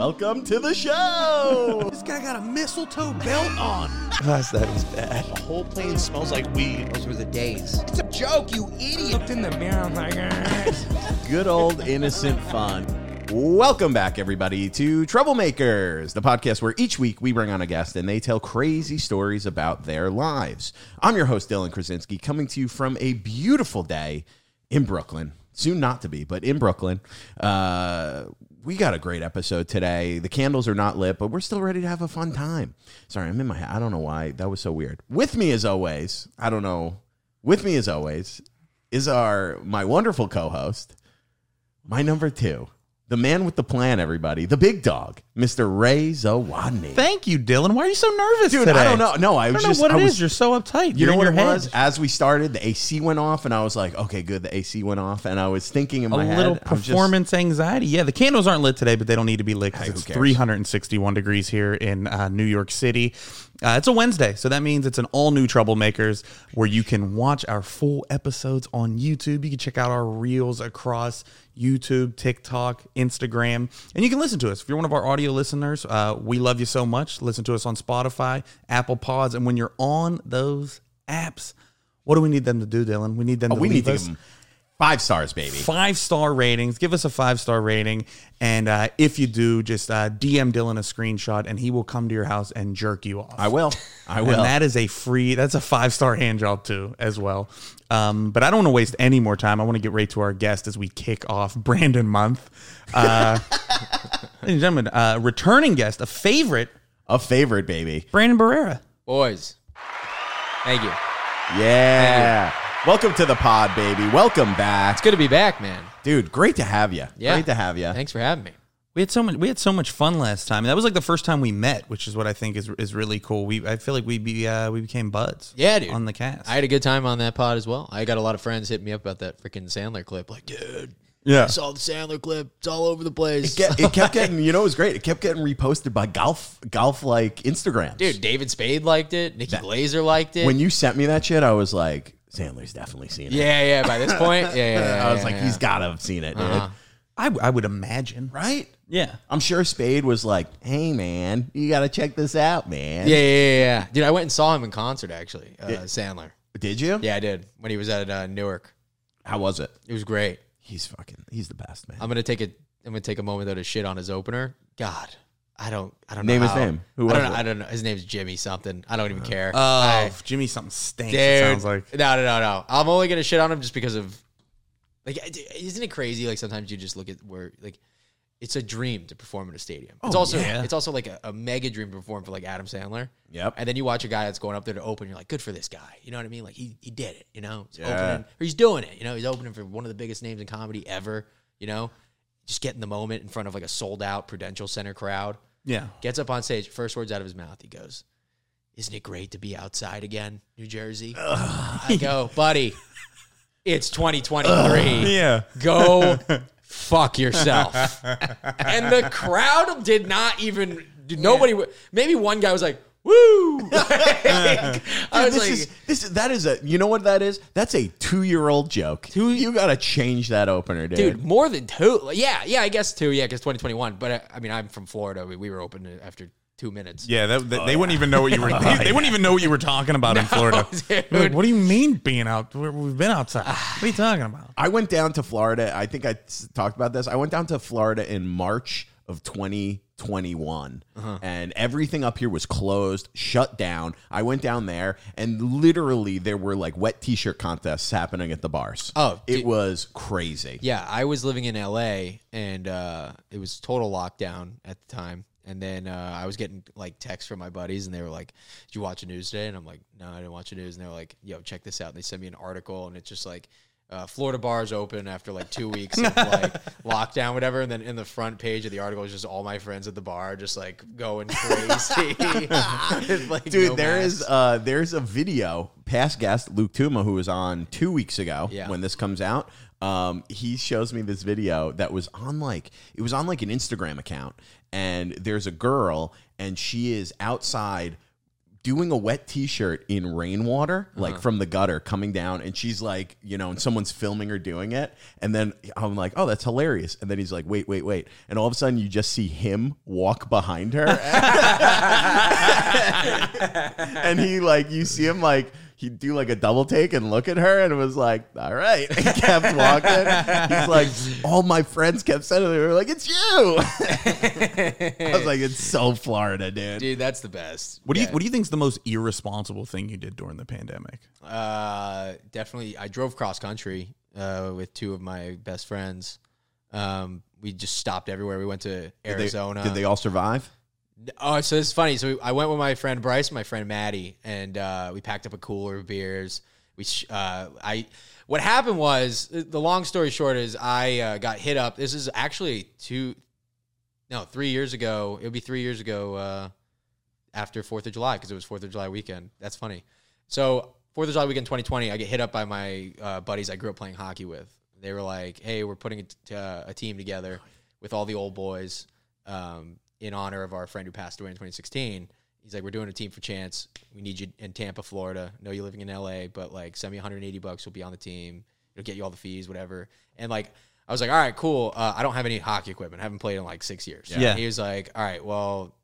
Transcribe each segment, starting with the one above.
Welcome to the show. This guy got a mistletoe belt on. Gosh, that is bad. The whole plane smells like weed. Those were the days. It's a joke, you idiot. Looked in the mirror, I'm like, "Ah." Good old innocent fun. Welcome back, everybody, to Troublemakers, the podcast where each week we bring on a guest and they tell crazy stories about their lives. I'm your host, Dylan Krasinski, coming to you from a beautiful day in Brooklyn. Soon not to be, but in Brooklyn. Uh, we got a great episode today. The candles are not lit, but we're still ready to have a fun time. Sorry, I'm in my head. I don't know why. That was so weird. With me, as always, I don't know. With me, as always, is our my wonderful co-host, my number two, the man with the plan, everybody, the big dog, Mr. Ray Zawodni. Thank you, Dylan. Why are you so nervous Dude, today? I don't know. No, I I was don't know just what I it was, is. You're so uptight. You You're know in what your it head. was? As we started, the AC went off, and I was like, okay, good. The AC went off, and I was thinking in A my head, little I'm just- performance anxiety. Yeah, the candles aren't lit today, but they don't need to be lit because it's cares? 361 degrees here in uh, New York City. Uh, it's a Wednesday, so that means it's an all new Troublemakers where you can watch our full episodes on YouTube. You can check out our reels across YouTube, TikTok, Instagram, and you can listen to us. If you're one of our audio listeners, uh, we love you so much. Listen to us on Spotify, Apple Pods, and when you're on those apps, what do we need them to do, Dylan? We need them Oh, to we need leave to us them five stars, baby. five star ratings. Give us a five star rating, and uh, if you do, just uh, DM Dylan a screenshot, and he will come to your house and jerk you off. I will. I And will. that is a free. That's a five star hand job too, as well. Um, but I don't want to waste any more time. I want to get right to our guest as we kick off Brandon Month. Uh, ladies and gentlemen, uh, returning guest, a favorite, a favorite, baby. Brandon Barrera. Boys. Thank you. Yeah. Welcome to the pod, baby. Welcome back, It's good to be back, man. dude. Great to have you. Yeah. Great to have you. Thanks for having me. We had so much. We had so much fun last time. That was like the first time we met, which is what I think is is really cool. We I feel like we be uh, we became buds. Yeah, dude. On the cast. I had a good time on that pod as well. I got a lot of friends hit me up about that freaking Sandler clip. Like, dude, yeah. I saw the Sandler clip. It's all over the place. It, get- it kept getting, you know, it was great. It kept getting reposted by golf, golf like Instagrams. dude, David Spade liked it. Nikki Glazer liked it. when you sent me that shit, I was like, Sandler's definitely seen it. yeah, yeah. By this point, yeah, yeah. yeah I was yeah, like, yeah. he's got to have seen it, dude. Uh-huh. I, I would imagine. Right? Yeah. I'm sure Spade was like, hey, man, you got to check this out, man. Yeah, yeah, yeah, yeah. Dude, I went and saw him in concert actually. Uh, Sandler. Did you? Yeah, I did when he was at uh, Newark. How was it? It was great. He's fucking, he's the best, man. I'm gonna take a I'm gonna take a moment though to shit on his opener. God, I don't I don't know Name his how- name. Who I was don't know. it? I don't know. His name's Jimmy something. I don't even uh, care. Oh, I- Jimmy something stinks. dude, It sounds like. no, no, no, no. I'm only gonna shit on him just because of like, isn't it crazy? Like sometimes you just look at where like. It's a dream to perform in a stadium. It's Oh, also yeah. it's also like a, a mega dream to perform for like Adam Sandler. Yep. And then you watch a guy that's going up there to open. You're like, good for this guy. You know what I mean? Like he he did it. You know, he's Yeah. opening or he's doing it. You know, he's opening for one of the biggest names in comedy ever. You know, just getting the moment in front of like a sold out Prudential Center crowd. Yeah. Gets up on stage. First words out of his mouth, he goes, "Isn't it great to be outside again, New Jersey?" I go, buddy. It's 2023. Yeah. Go fuck yourself. and the crowd did not even. Nobody. w Maybe one guy was like, "Woo!" I was this like, is this is that is a you know what that is? That's a two year old joke. Two, you got to change that opener, dude. dude, more than two. Yeah, yeah, I guess two. Yeah, because 2021. But uh, I mean, I'm from Florida. We, we were open after two minutes. Yeah, that, that- they wouldn't even know what you were. They, they wouldn't even know what you were talking about in Florida. dude. They're like, what do you mean being out? We're- We've been outside. What are you talking about? I went down to Florida. I think I s- talked about this. I went down to Florida in March of 2021, Uh-huh. and everything up here was closed, shut down. I went down there, and literally there were like wet T-shirt contests happening at the bars. Oh, it dude. was crazy. Yeah, I was living in LA and uh, it was total lockdown at the time. And then uh, I was getting like texts from my buddies, and they were like, "Did you watch the news today?" And I'm like, "No, I didn't watch the news." And they were like, "Yo, check this out." And they sent me an article, and it's just like. Uh, Florida bars open after like two weeks of like lockdown, whatever, and then in the front page of the article is just all my friends at the bar, just like going crazy. Like, Dude, no there is uh, there's a video. Past guest Luke Tuma, who was on two weeks ago Yeah. when this comes out, um, he shows me this video that was on like it was on like an Instagram account, and there's a girl, and she is outside doing a wet t-shirt in rainwater like uh-huh. from the gutter coming down and she's like you know and someone's filming her doing it and then i'm like oh that's hilarious. And then he's like wait wait wait. And all of a sudden you just see him walk behind her. And he like you see him like he'd do like a double take and look at her and it was like all right and kept walking he's like all my friends kept saying they were like it's you i was like it's so florida dude Dude, that's the best. What do you Yeah. What do you think's the most irresponsible thing you did during the pandemic? Uh, definitely. I drove cross country uh, with two of my best friends. Um, we just stopped everywhere. We went to Did they- Arizona. did they all survive Oh, so it's funny. So I went with my friend Bryce, my friend Maddie, and uh, we packed up a cooler of beers. We, uh, I, what happened was the long story short is I uh, got hit up. This is actually two, no, three years ago. It would be three years ago uh, after Fourth of July because it was Fourth of July weekend. That's funny. So Fourth of July weekend 2020, I get hit up by my uh, buddies I grew up playing hockey with. They were like, "Hey, we're putting a, uh, a team together with all the old boys um, in honor of our friend who passed away in 2016." He's like, "We're doing a team for chance. We need you in Tampa, Florida. know you're living in LA, but like, send me 180 bucks. We'll be on the team. It'll get you all the fees, whatever." And like, I was like, "All right, cool. Uh, I don't have any hockey equipment. I haven't played in like six years." Yeah. He was like, "All right, well,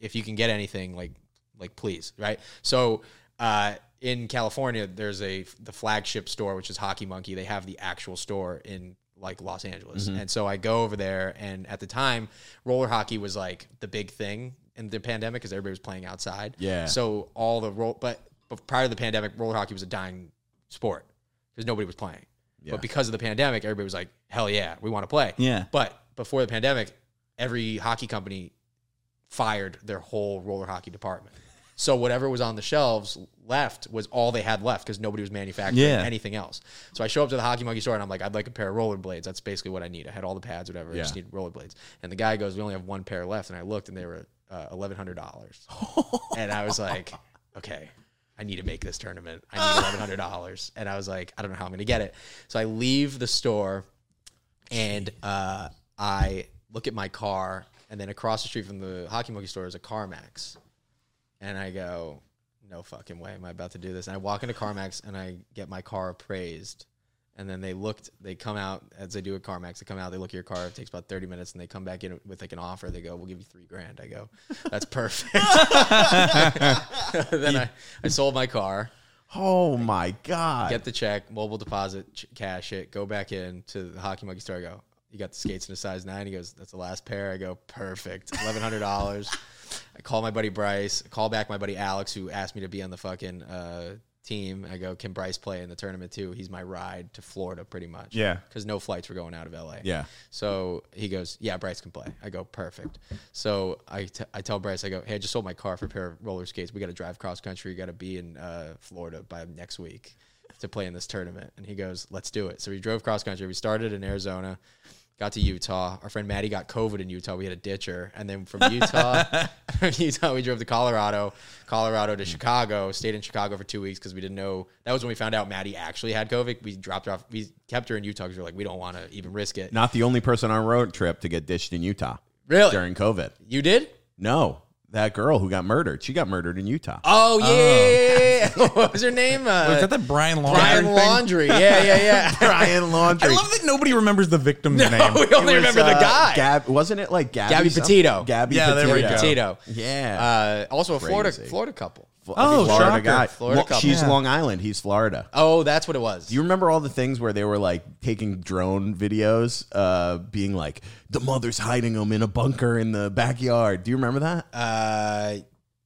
if you can get anything, like, like please, right?" So, uh, in California, there's a the flagship store, which is Hockey Monkey. They have the actual store in like Los Angeles, mm-hmm. and so I go over there. And at the time, roller hockey was like the big thing in the pandemic because everybody was playing outside. Yeah. So all the roll, but, but prior to the pandemic, roller hockey was a dying sport because nobody was playing. Yeah. But because of the pandemic, everybody was like, "Hell yeah, we want to play." Yeah. But before the pandemic, every hockey company fired their whole roller hockey department. So whatever was on the shelves left was all they had left because nobody was manufacturing Yeah. anything else. So I show up to the hockey monkey store and I'm like, I'd like a pair of rollerblades. That's basically what I need. I had all the pads, whatever. I just need rollerblades. And the guy goes, We only have one pair left. And I looked and they were uh, eleven hundred dollars. and I was like, Okay, I need to make this tournament. I need eleven hundred dollars. And I was like, I don't know how I'm gonna get it. So I leave the store and uh, I look at my car, and then across the street from the hockey monkey store is a CarMax, and I go, "No fucking way, am I about to do this?" And I walk into CarMax and I get my car appraised, and then they looked, they come out as they do at CarMax. They come out, they look at your car. It takes about thirty minutes, and they come back in with like an offer. They go, "We'll give you three grand." I go, "That's perfect." then I, I sold my car oh my god get the check, mobile deposit, ch- cash it, go back in to the hockey monkey store. I go, you got the skates in a size nine. He goes, that's the last pair. I go, perfect, eleven hundred dollars. I call my buddy Bryce. I call back my buddy Alex, who asked me to be on the fucking uh, team. I go, can Bryce play in the tournament too? He's my ride to Florida, pretty much. Yeah. because no flights were going out of LA. Yeah. So he goes, yeah, Bryce can play. I go, perfect. So I, t- I tell Bryce, I go, hey, I just sold my car for a pair of roller skates. We got to drive cross country. We got to be in uh, Florida by next week to play in this tournament. And he goes, let's do it. So we drove cross country. We started in Arizona, got to Utah. Our friend Maddie got COVID in Utah. We had a ditcher. And then from Utah, from Utah, we drove to Colorado, Colorado to Chicago, stayed in Chicago for two weeks because we didn't know. That was when we found out Maddie actually had COVID. We dropped her off. We kept her in Utah because we are like, we don't want to even risk it. not the only person on a road trip to get ditched in utah Really? during covid You did? no that girl who got murdered she got murdered in utah Oh yeah. what was her name? Uh, Was that the Brian Laundrie Brian thing? Laundrie. Yeah, yeah, yeah. brian Laundrie. I love that nobody remembers the victim's name. we only was, remember the uh, guy. Gab, wasn't it like Gabby, Gabby something? Petito. Gabby Yeah, there we go. Petito. Yeah. Uh, also a Florida Florida couple. Fl- oh, Florida shocker. guy. Florida Lo- couple. She's Yeah. Long Island. He's Florida. Oh, that's what it was. Do you remember all the things where they were like taking drone videos, uh, being like, the mother's hiding them in a bunker in the backyard? Do you remember that? uh,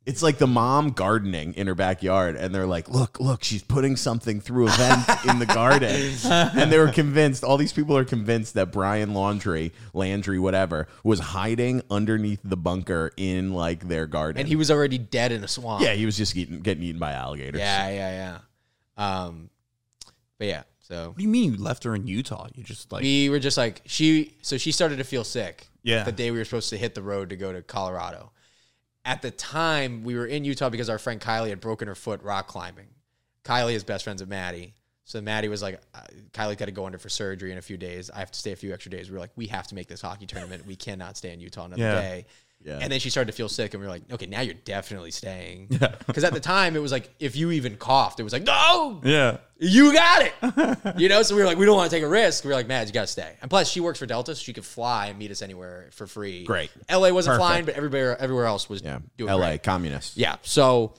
It's like the mom gardening in her backyard, and they're like, "Look, look, she's putting something through a vent in the garden." And they were convinced. All these people are convinced that Brian Laundrie, Landry, whatever, was hiding underneath the bunker in like their garden. and he was already dead in a swamp. yeah, he was just eating, getting eaten by alligators. yeah, yeah, yeah. Um, but yeah, so What do you mean you left her in Utah? You just like we were just like she. So she started to feel sick. Yeah. the day we were supposed to hit the road to go to Colorado. At the time, we were in Utah because our friend Kylie had broken her foot rock climbing. Kylie is best friends with Maddie. So Maddie was like, uh, Kylie got to go under for surgery in a few days. I have to stay a few extra days. We are like, we have to make this hockey tournament. We cannot stay in Utah another Yeah. day. Yeah. And then she started to feel sick, and we were like, okay, now you're definitely staying. Because at the time, it was like, if you even coughed, it was like, no, Yeah. you got it. you know, so we were like, we don't want to take a risk. We were like, Mads, you got to stay. And plus, she works for Delta, so she could fly and meet us anywhere for free. Great. LA wasn't Perfect. flying, but everywhere, everywhere else was Yeah. doing L.A. great. communist. Yeah. So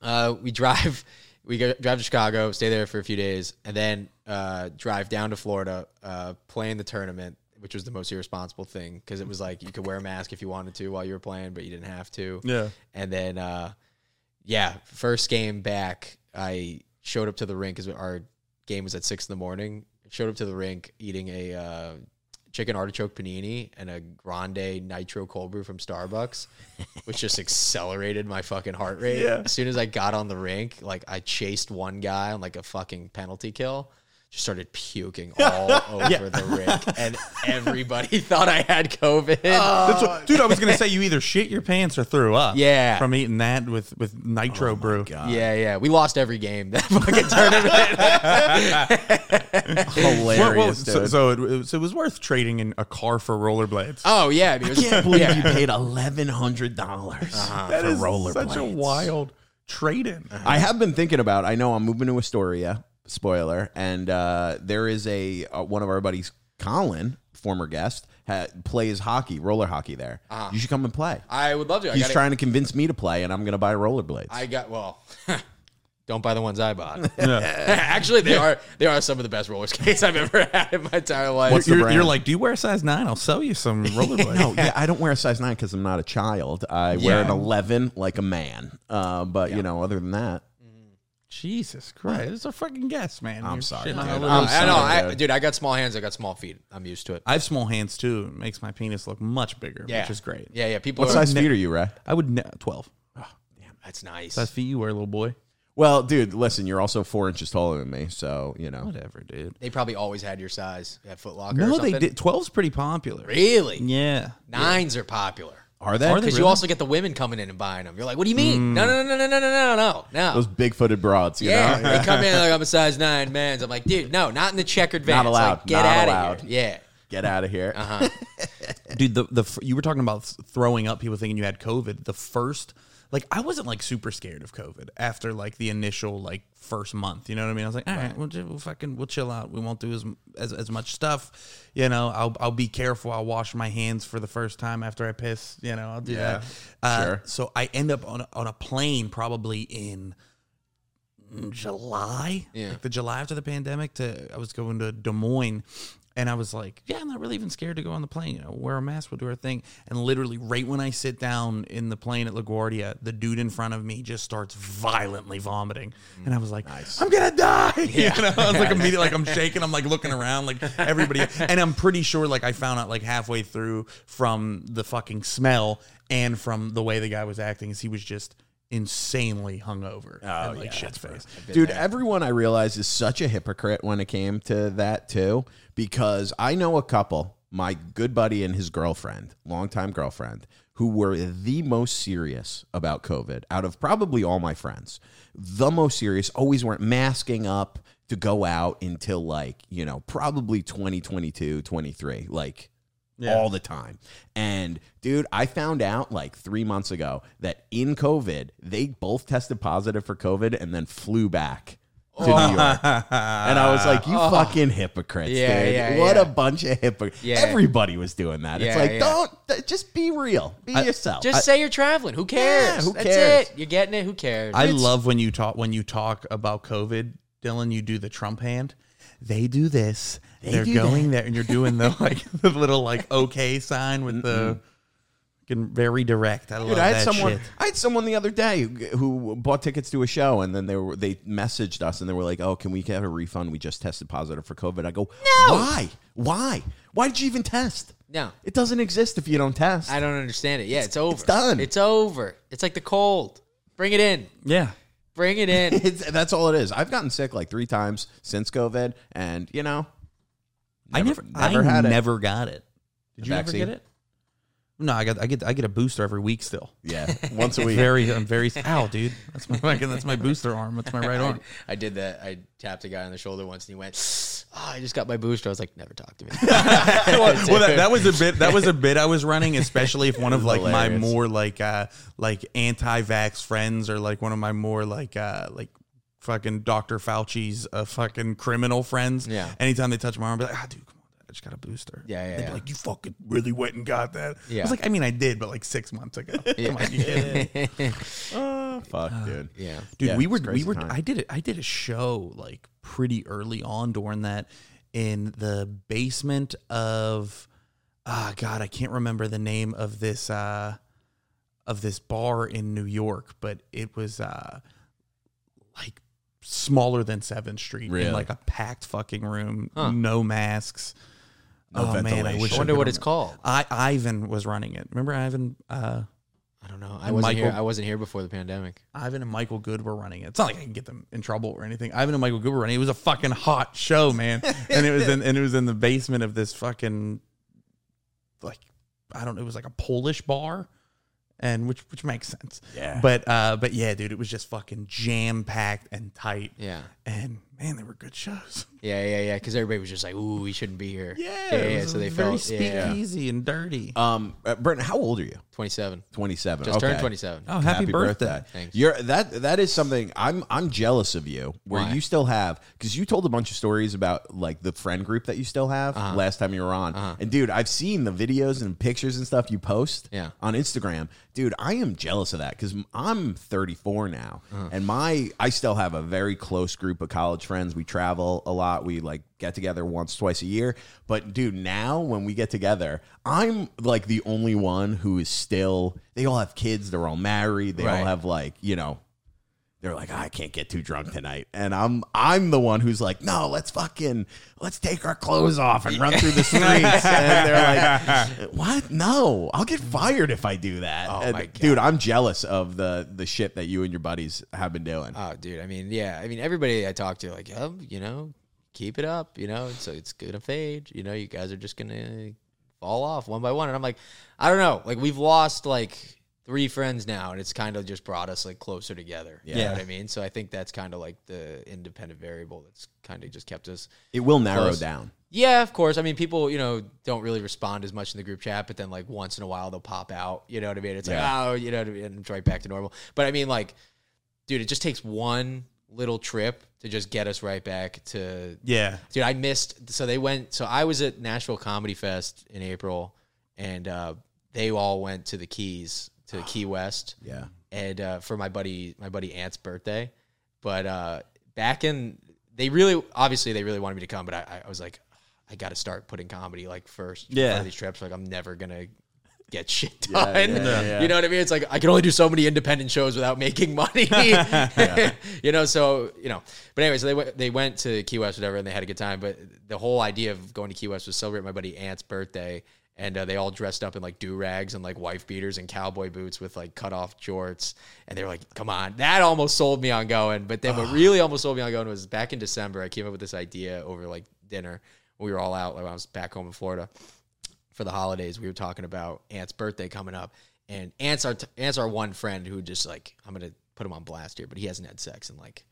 uh, we drive, we go, drive to Chicago, stay there for a few days, and then uh, drive down to Florida, uh, play in the tournament, which was the most irresponsible thing because it was like you could wear a mask if you wanted to while you were playing, but you didn't have to. Yeah. And then, uh, yeah, first game back, I showed up to the rink because our game was at six in the morning. Showed up to the rink eating a uh, chicken artichoke panini and a grande nitro cold brew from Starbucks, which just accelerated my fucking heart rate. Yeah. As soon as I got on the rink, like I chased one guy on like a fucking penalty kill. Just started puking all over the rink, and everybody thought I had COVID. That's what, dude, I was gonna say you either shit your pants or threw up. Yeah. From eating that with with nitro oh brew. yeah, yeah, we lost every game that fucking tournament. Hilarious, Well, well, so, dude. so it, it was, it was worth trading in a car for rollerblades. Oh yeah, I mean, it was, I can't believe yeah. you paid eleven hundred dollars uh-huh. that for is rollerblades. such a wild trade in. I have been thinking about. I know I'm moving to Astoria. Spoiler, and uh, there is a uh, one of our buddies, Colin, former guest, ha- plays hockey, roller hockey there. You should come and play. I would love to. I He's got trying to convince me to play, and I'm going to buy rollerblades. I got well. Don't buy the ones I bought. Actually, they are they are some of the best roller skates I've ever had in my entire life. What's the You're, brand? you're like, do you wear a size nine? I'll sell you some rollerblades. no, yeah, I don't wear a size nine because I'm not a child. I wear an Yeah. 11 like a man. Uh, but you know, other than that, Jesus Christ, it's a fucking guess, man. I'm You're sorry, shitting on dude. a little- I'm I know, sorry, I, dude. dude. I got small hands. I got small feet. I'm used to it. I have small hands too. It makes my penis look much bigger, Yeah, which is great. Yeah, yeah. People what are size feet are you, Ray? I would ne- twelve. Oh, that's nice. Size feet you wear, little boy. Well, dude, listen, you're also four inches taller than me, so you know. Whatever, dude. they probably always had your size at Foot Locker. or No, they something. did. 12's pretty popular. Really? Yeah. Nines are popular Are they? Because you also get the women coming in and buying them. You're like, what do you mean? No, no, no, no, no, no, no, no, no. Those big-footed broads, you yeah, know. they come in like I'm a size nine man's. I'm like, dude, no, not in the checkered vans. Not allowed. Like, get Not out allowed. of here. Yeah. Get out of here. Uh-huh. dude the the you were talking about throwing up people thinking you had covid the first like i wasn't like super scared of covid after like the initial like first month you know what i mean? I was like all right we'll, we'll fucking we'll chill out. We won't do as, as as much stuff you know? I'll i'll be careful. I'll wash my hands for the first time after i piss you know? I'll do Yeah, that. Uh, sure. so i end up on a, on a plane probably in July, Yeah. like the July after the pandemic. To I was going to Des Moines, and I was like, "Yeah, I'm not really even scared to go on the plane. You know, wear a mask, we'll do our thing." And literally, right when I sit down in the plane at LaGuardia, the dude in front of me just starts violently vomiting, and I was like, "I'm gonna die!" You know, I was like immediately, like I'm shaking. I'm like looking around, like everybody, and I'm pretty sure, like I found out like halfway through from the fucking smell and from the way the guy was acting, is he was just insanely hungover. Oh, and, like yeah, shit's face. Dude, everyone I realize is such a hypocrite when it came to that too, because I know a couple, my good buddy and his girlfriend, longtime girlfriend, who were the most serious about COVID out of probably all my friends. The most serious, always weren't masking up to go out until like, you know, probably 2022, 23. Like all the time. And dude, I found out like three months ago that in COVID, they both tested positive for COVID and then flew back to New oh. York. And I was like, you oh. fucking hypocrites, Yeah, dude. yeah, what yeah. a bunch of hypocrites. Yeah. Everybody was doing that. it's Yeah, like, yeah. don't, th- just be real. Be yourself. Just say you're traveling. Who cares? who That's cares? it. You're getting it. Who cares? I love when you talk when you talk about COVID, Dylan. You do the Trump hand. They do this. They are do going there, and you're doing the like the little like okay sign with the fucking very direct. I love Dude, I had that someone. shit. I had someone the other day who, who bought tickets to a show, and then they were they messaged us, and they were like, "Oh, can we get a refund? We just tested positive for COVID." I go, "No, why? Why? Why did you even test? No. it doesn't exist if you don't test." I don't understand it. Yeah, it's, over. it's done. It's over. It's like the cold. Bring it in. Yeah, Bring it in. It's, that's all it is. I've gotten sick like three times since COVID, and you know, I never, never I had it. never got it. Did The you vaccine? ever get it? No, I got I get I get a booster every week still. Yeah, once a week. Very I'm very ow, dude. That's my fucking that's my booster arm. That's my right arm. I did that. I tapped a guy on the shoulder once, and he went, "Oh, I just got my booster." I was like, "Never talk to me." well, well, that, that was a bit that was a bit I was running, especially if one of like my more like uh like anti-vax friends or like one of my more like uh like fucking Dr. Fauci's uh, fucking criminal friends. Yeah. Anytime they touch my arm, I'd be like, ah, dude, come on, I just got a booster. Yeah, yeah, They'd be yeah. like, you fucking really went and got that. Yeah. I was like, I mean, I did, but like six months ago. Come on, you kidding? Oh, fuck, dude. yeah. dude Yeah, we were we were time. i did it i did a show like pretty early on during that in the basement of ah god i can't remember the name of this uh of this bar in new york but it was uh like smaller than 7th street Really? in like a packed fucking room Huh. no masks No oh man i wish I I wonder could what it's remember. called. i ivan was running it remember ivan uh I don't know. I wasn't here. I wasn't here before the pandemic. Ivan and Michael Good were running it. It's not like I can get them in trouble or anything. Ivan and Michael Good were running. It It was a fucking hot show, man. and it was in and it was in the basement of this fucking like I don't know, it was like a Polish bar. And which which makes sense. Yeah. But uh but yeah, dude, it was just fucking jam packed and tight. Yeah. And man, they were good shows. Yeah, yeah, yeah. Because everybody was just like, "Ooh, we shouldn't be here." Yeah. yeah. yeah. So they very felt yeah. speakeasy and dirty. Um, uh, Brandon, how old are you? Twenty-seven. Twenty-seven. Just okay. turned twenty-seven. oh, happy, birthday. Thanks. You're that that is something I'm I'm jealous of you where Why? you still have because you told a bunch of stories about like the friend group that you still have Uh-huh. last time you were on and dude I've seen the videos and pictures and stuff you post Yeah. on Instagram dude I am jealous of that because I'm 34 now Uh-huh. and my I still have a very close group of college friends we travel a lot we like get together once twice a year. But dude now when we get together I'm like the only one who is still they all have kids they're all married they all have like you know they're like I can't get too drunk tonight and I'm I'm the one who's like no let's fucking let's take our clothes off and run through the streets and they're like what no I'll get fired if I do that Oh, And, my God. dude I'm jealous of the the shit that you and your buddies have been doing Oh, dude. I mean, yeah. I mean, everybody I talk to, like, oh, you know, keep it up. You know, so it's gonna fade. You know, you guys are just gonna fall off one by one. And I'm like, I don't know. Like, we've lost like three friends now, and it's kind of just brought us like closer together. You know Yeah. what I mean? So I think that's kind of like the independent variable that's kind of just kept us. it will narrow Close. down Yeah, of course. I mean, people, you know, don't really respond as much in the group chat, but then like once in a while they'll pop out. You know what I mean? It's Yeah. like, oh, you know what I mean? And it's right back to normal. But I mean, like, dude, it just takes one little trip to just get us right back to. Yeah. Dude, I missed. So they went. So I was at Nashville Comedy Fest in April, and uh, they all went to the Keys, to Key West yeah and uh, for my buddy my buddy Ant's birthday. But uh, back in they really obviously they really wanted me to come, but I, I was like, I got to start putting comedy like first. Yeah. these trips. Like I'm never gonna get shit done. yeah, yeah. You know what I mean? It's like I can only do so many independent shows without making money. you know, so you know. But anyway, so they went they went to Key West, whatever, and they had a good time. But the whole idea of going to Key West was celebrate my buddy Ant's birthday. And uh, they all dressed up in like do rags and like wife beaters and cowboy boots with like cut off jorts. And they were like, come on. That almost sold me on going. But then what really almost sold me on going was back in December, I came up with this idea over like dinner. We were all out, like I was back home in Florida for the holidays, we were talking about Ant's birthday coming up, and Ant's our Ant's our one friend who just like I'm gonna put him on blast here, but he hasn't had sex in like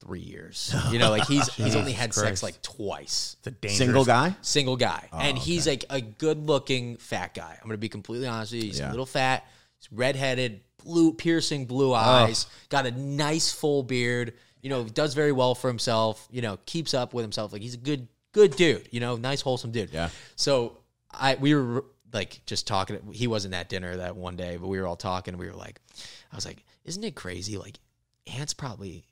three years. You know, like he's he's only had sex like twice. It's a dangerous single guy Single guy, oh, and he's like a good-looking fat guy. I'm gonna be completely honest with you. He's Yeah. a little fat. He's redheaded, blue, piercing blue eyes. Got a nice full beard. You know, does very well for himself. You know, keeps up with himself. Like he's a good, good dude. You know, nice, wholesome dude. Yeah. So I we were like just talking. He wasn't at dinner that one day, but we were all talking. We were like, I was like, isn't it crazy? Like, Ant's probably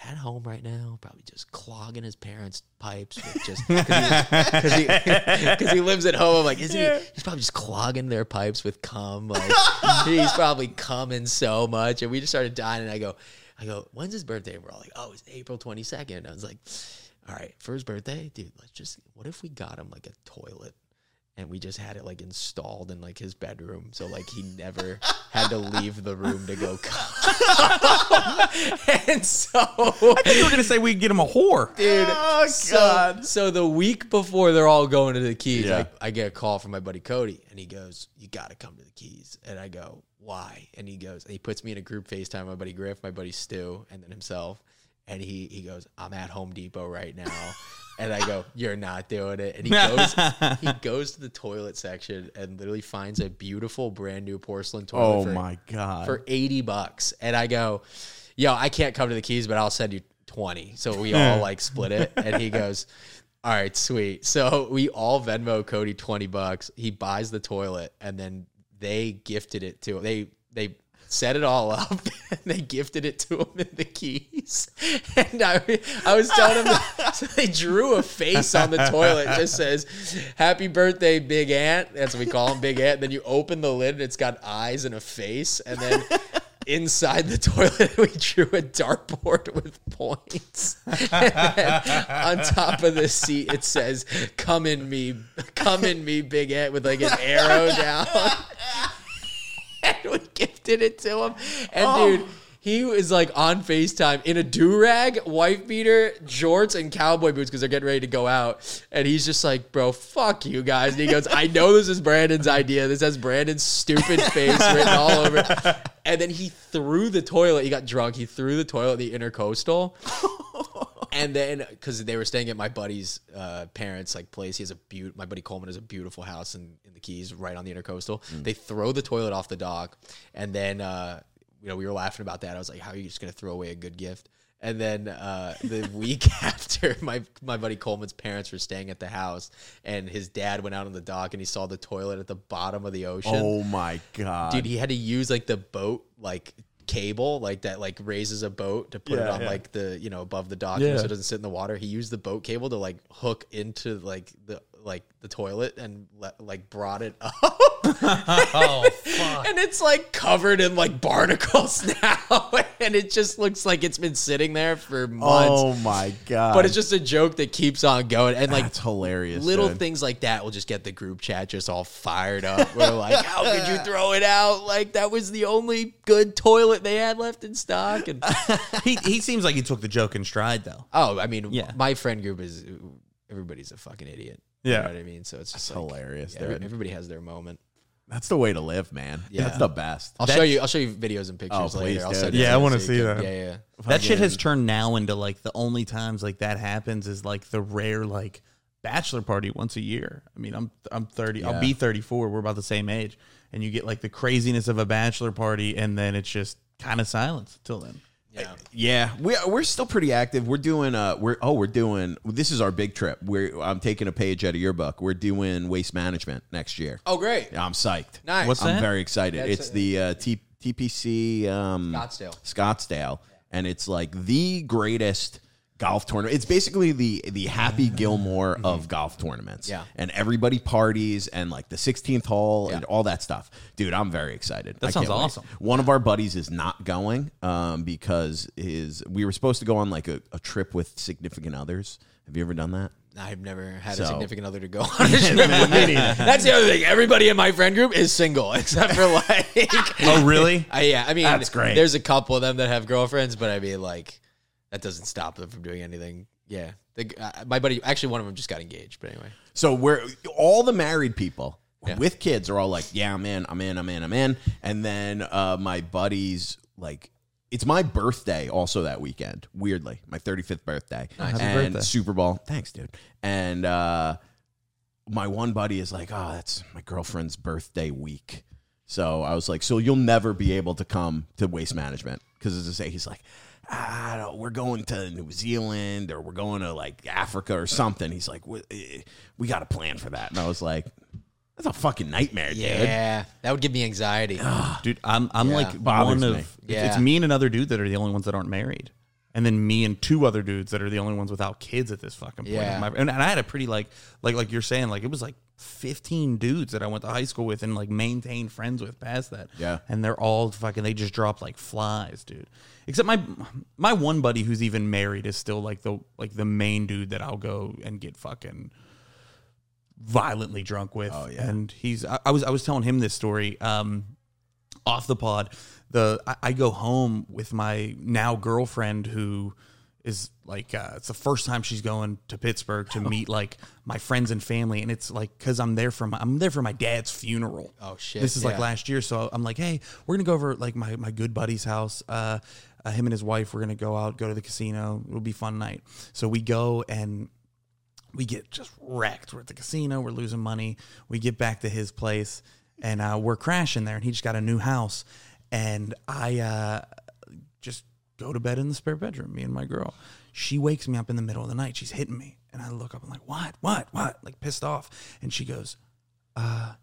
at home right now, probably just clogging his parents' pipes with just because he, 'cause he lives at home. I'm like, isn't he? He's probably just clogging their pipes with cum. Like, he's probably coming so much. And we just started dying. And I go, I go, when's his birthday? We're all like, oh, it's April 22nd. I was like, all right, for his birthday, dude, let's just, what if we got him like a toilet? And we just had it like installed in like his bedroom, so like he never had to leave the room to go. Come. and so, I think you were gonna say we would get him a whore. dude, Oh, so, God. so the week before they're all going to the Keys, Yeah. I, I get a call from my buddy Cody, and he goes, "You got to come to the Keys." And I go, "Why?" And he goes, and he puts me in a group FaceTime. with My buddy Griff, my buddy Stu, and then himself. And he he goes, "I'm at Home Depot right now." And I go, "You're not doing it." And he goes, he goes to the toilet section and literally finds a beautiful brand new porcelain toilet. Oh for, my god. for 80 bucks. And I go, yo, I can't come to the keys, but I'll send you 20. So we all like split it. And he goes, all right, sweet. So we all Venmo Cody 20 bucks. He buys the toilet and then they gifted it to They, they, Set it all up and they gifted it to him in the keys. And I, I was telling him, that, so they drew a face on the toilet. Just says, Happy birthday, Big Ant. That's what we call him, Big Ant. Then you open the lid and it's got eyes and a face. And then inside the toilet, we drew a dartboard with points. And then on top of the seat, it says, Come in me, come in me, Big Ant, with like an arrow down. and we gifted it to him. And Oh. dude, he was like on FaceTime in a do rag, wife beater, jorts, and cowboy boots because they're getting ready to go out. And he's just like, bro, fuck you guys. And he goes, I know this is Brandon's idea. This has Brandon's stupid face written all over it. And then he threw the toilet. He got drunk. He threw the toilet the intercoastal. And then, because they were staying at my buddy's uh, parents' like place, he has a beaut. My buddy Coleman has a beautiful house in, in the Keys, right on the intercoastal. They throw the toilet off the dock, and then uh, you know we were laughing about that. I was like, "How are you just gonna throw away a good gift?" And then uh, the week after, my my buddy Coleman's parents were staying at the house, and his dad went out on the dock and he saw the toilet at the bottom of the ocean oh my god. dude he had to use like the boat like cable like that like raises a boat to put it on yeah. like the you know above the dock Yeah. so it doesn't sit in the water he used the boat cable to like hook into like the like the toilet and le- like brought it up Oh, fuck. and it's like covered in like barnacles now and it just looks like it's been sitting there for months oh my god. but it's just a joke that keeps on going and like that's hilarious. little dude. things like that will just get the group chat just all fired up. We're like, how could you throw it out? Like that was the only good toilet they had left in stock. And he he seems like he took the joke in stride though. oh, I mean, Yeah. my friend group is everybody's a fucking idiot. Yeah. you know what I mean. So it's just That's like, hilarious, yeah, dude. everybody has their moment. That's the way to live, man. Yeah. That's the best. I'll show you. I'll show you videos and pictures Oh, later. please, I'll dude. send Yeah, I wanna so see you can- that. Yeah, yeah. That shit has turned now into like the only times like that happens is like the rare like bachelor party once a year. I mean, I'm I'm 30. Yeah. I'll be 34. We're about the same age, and you get like the craziness of a bachelor party, and then it's just kind of silence till then. Yeah. Yeah, we we're still pretty active. We're doing uh we're oh we're doing this is our big trip. We're I'm taking a page out of your book. We're doing waste management next year. Oh, great. I'm psyched. Nice. What's I'm that? very excited. That's it's a- the uh, T- TPC um, Scottsdale. Scottsdale, and it's like the greatest golf tournament. It's basically the the Happy Gilmore of golf tournaments. Yeah. and everybody parties and like the 16th hole and all that stuff. Dude, I'm very excited. That I sounds can't wait. awesome. One of our buddies is not going um, because his we were supposed to go on like a, a trip with significant others. Have you ever done that? I've never had So- a significant other to go on a trip. That's the other thing. Everybody in my friend group is single except for like Oh, really? I, yeah, I mean, That's great. There's a couple of them that have girlfriends, but I mean, like, that doesn't stop them from doing anything. Yeah, the, uh, my buddy, actually, one of them just got engaged. But anyway, So we're all the married people Yeah. with kids are all like, "Yeah, I'm in, I'm in, I'm in, I'm in." And then uh, my buddies like. It's my birthday also that weekend. Weirdly, my 35th birthday, Happy and birthday. Super Bowl. Thanks, dude. And uh, my one buddy is like, "Oh, that's my girlfriend's birthday week." So I was like, "So you'll never be able to come to Waste Management because as I say, he's like, I don't- we're going to New Zealand or we're going to like Africa or something." He's like, "We, eh, we got a plan for that," and I was like, "That's a fucking nightmare, dude." yeah, that would give me anxiety. Dude, I'm I'm Yeah. like Bothers one of me. it's- Yeah. it's me and another dude that are the only ones that aren't married. And then me and two other dudes that are the only ones without kids at this fucking point. Yeah. My- and, and I had a pretty like like like you're saying like it was like 15 dudes that I went to high school with and like maintained friends with past that. Yeah. And they're all fucking they just drop like flies, dude. Except my my one buddy who's even married is still like the like the main dude that I'll go and get fucking violently drunk with. Oh, yeah. and he's I, I was I was telling him this story um, off the pod. The I, I go home with my now girlfriend who is like uh, it's the first time she's going to Pittsburgh to meet like my friends and family, and it's like because I'm there for my I'm there for my dad's funeral. Oh, shit, This is like yeah. last year, so I'm like, hey, we're gonna go over like my my good buddy's house. Uh, uh, him and his wife, we're gonna go out, go to the casino. It'll be a fun night. So we go and we get just wrecked. We're at the casino. We're losing money. We get back to his place and uh, we're crashing there. And he just got a new house. And I uh, go to bed in the spare bedroom, me and my girl. She wakes me up in the middle of the night. She's hitting me. And I look up. And I'm like, what? What? What? Like pissed off. And she goes, uh,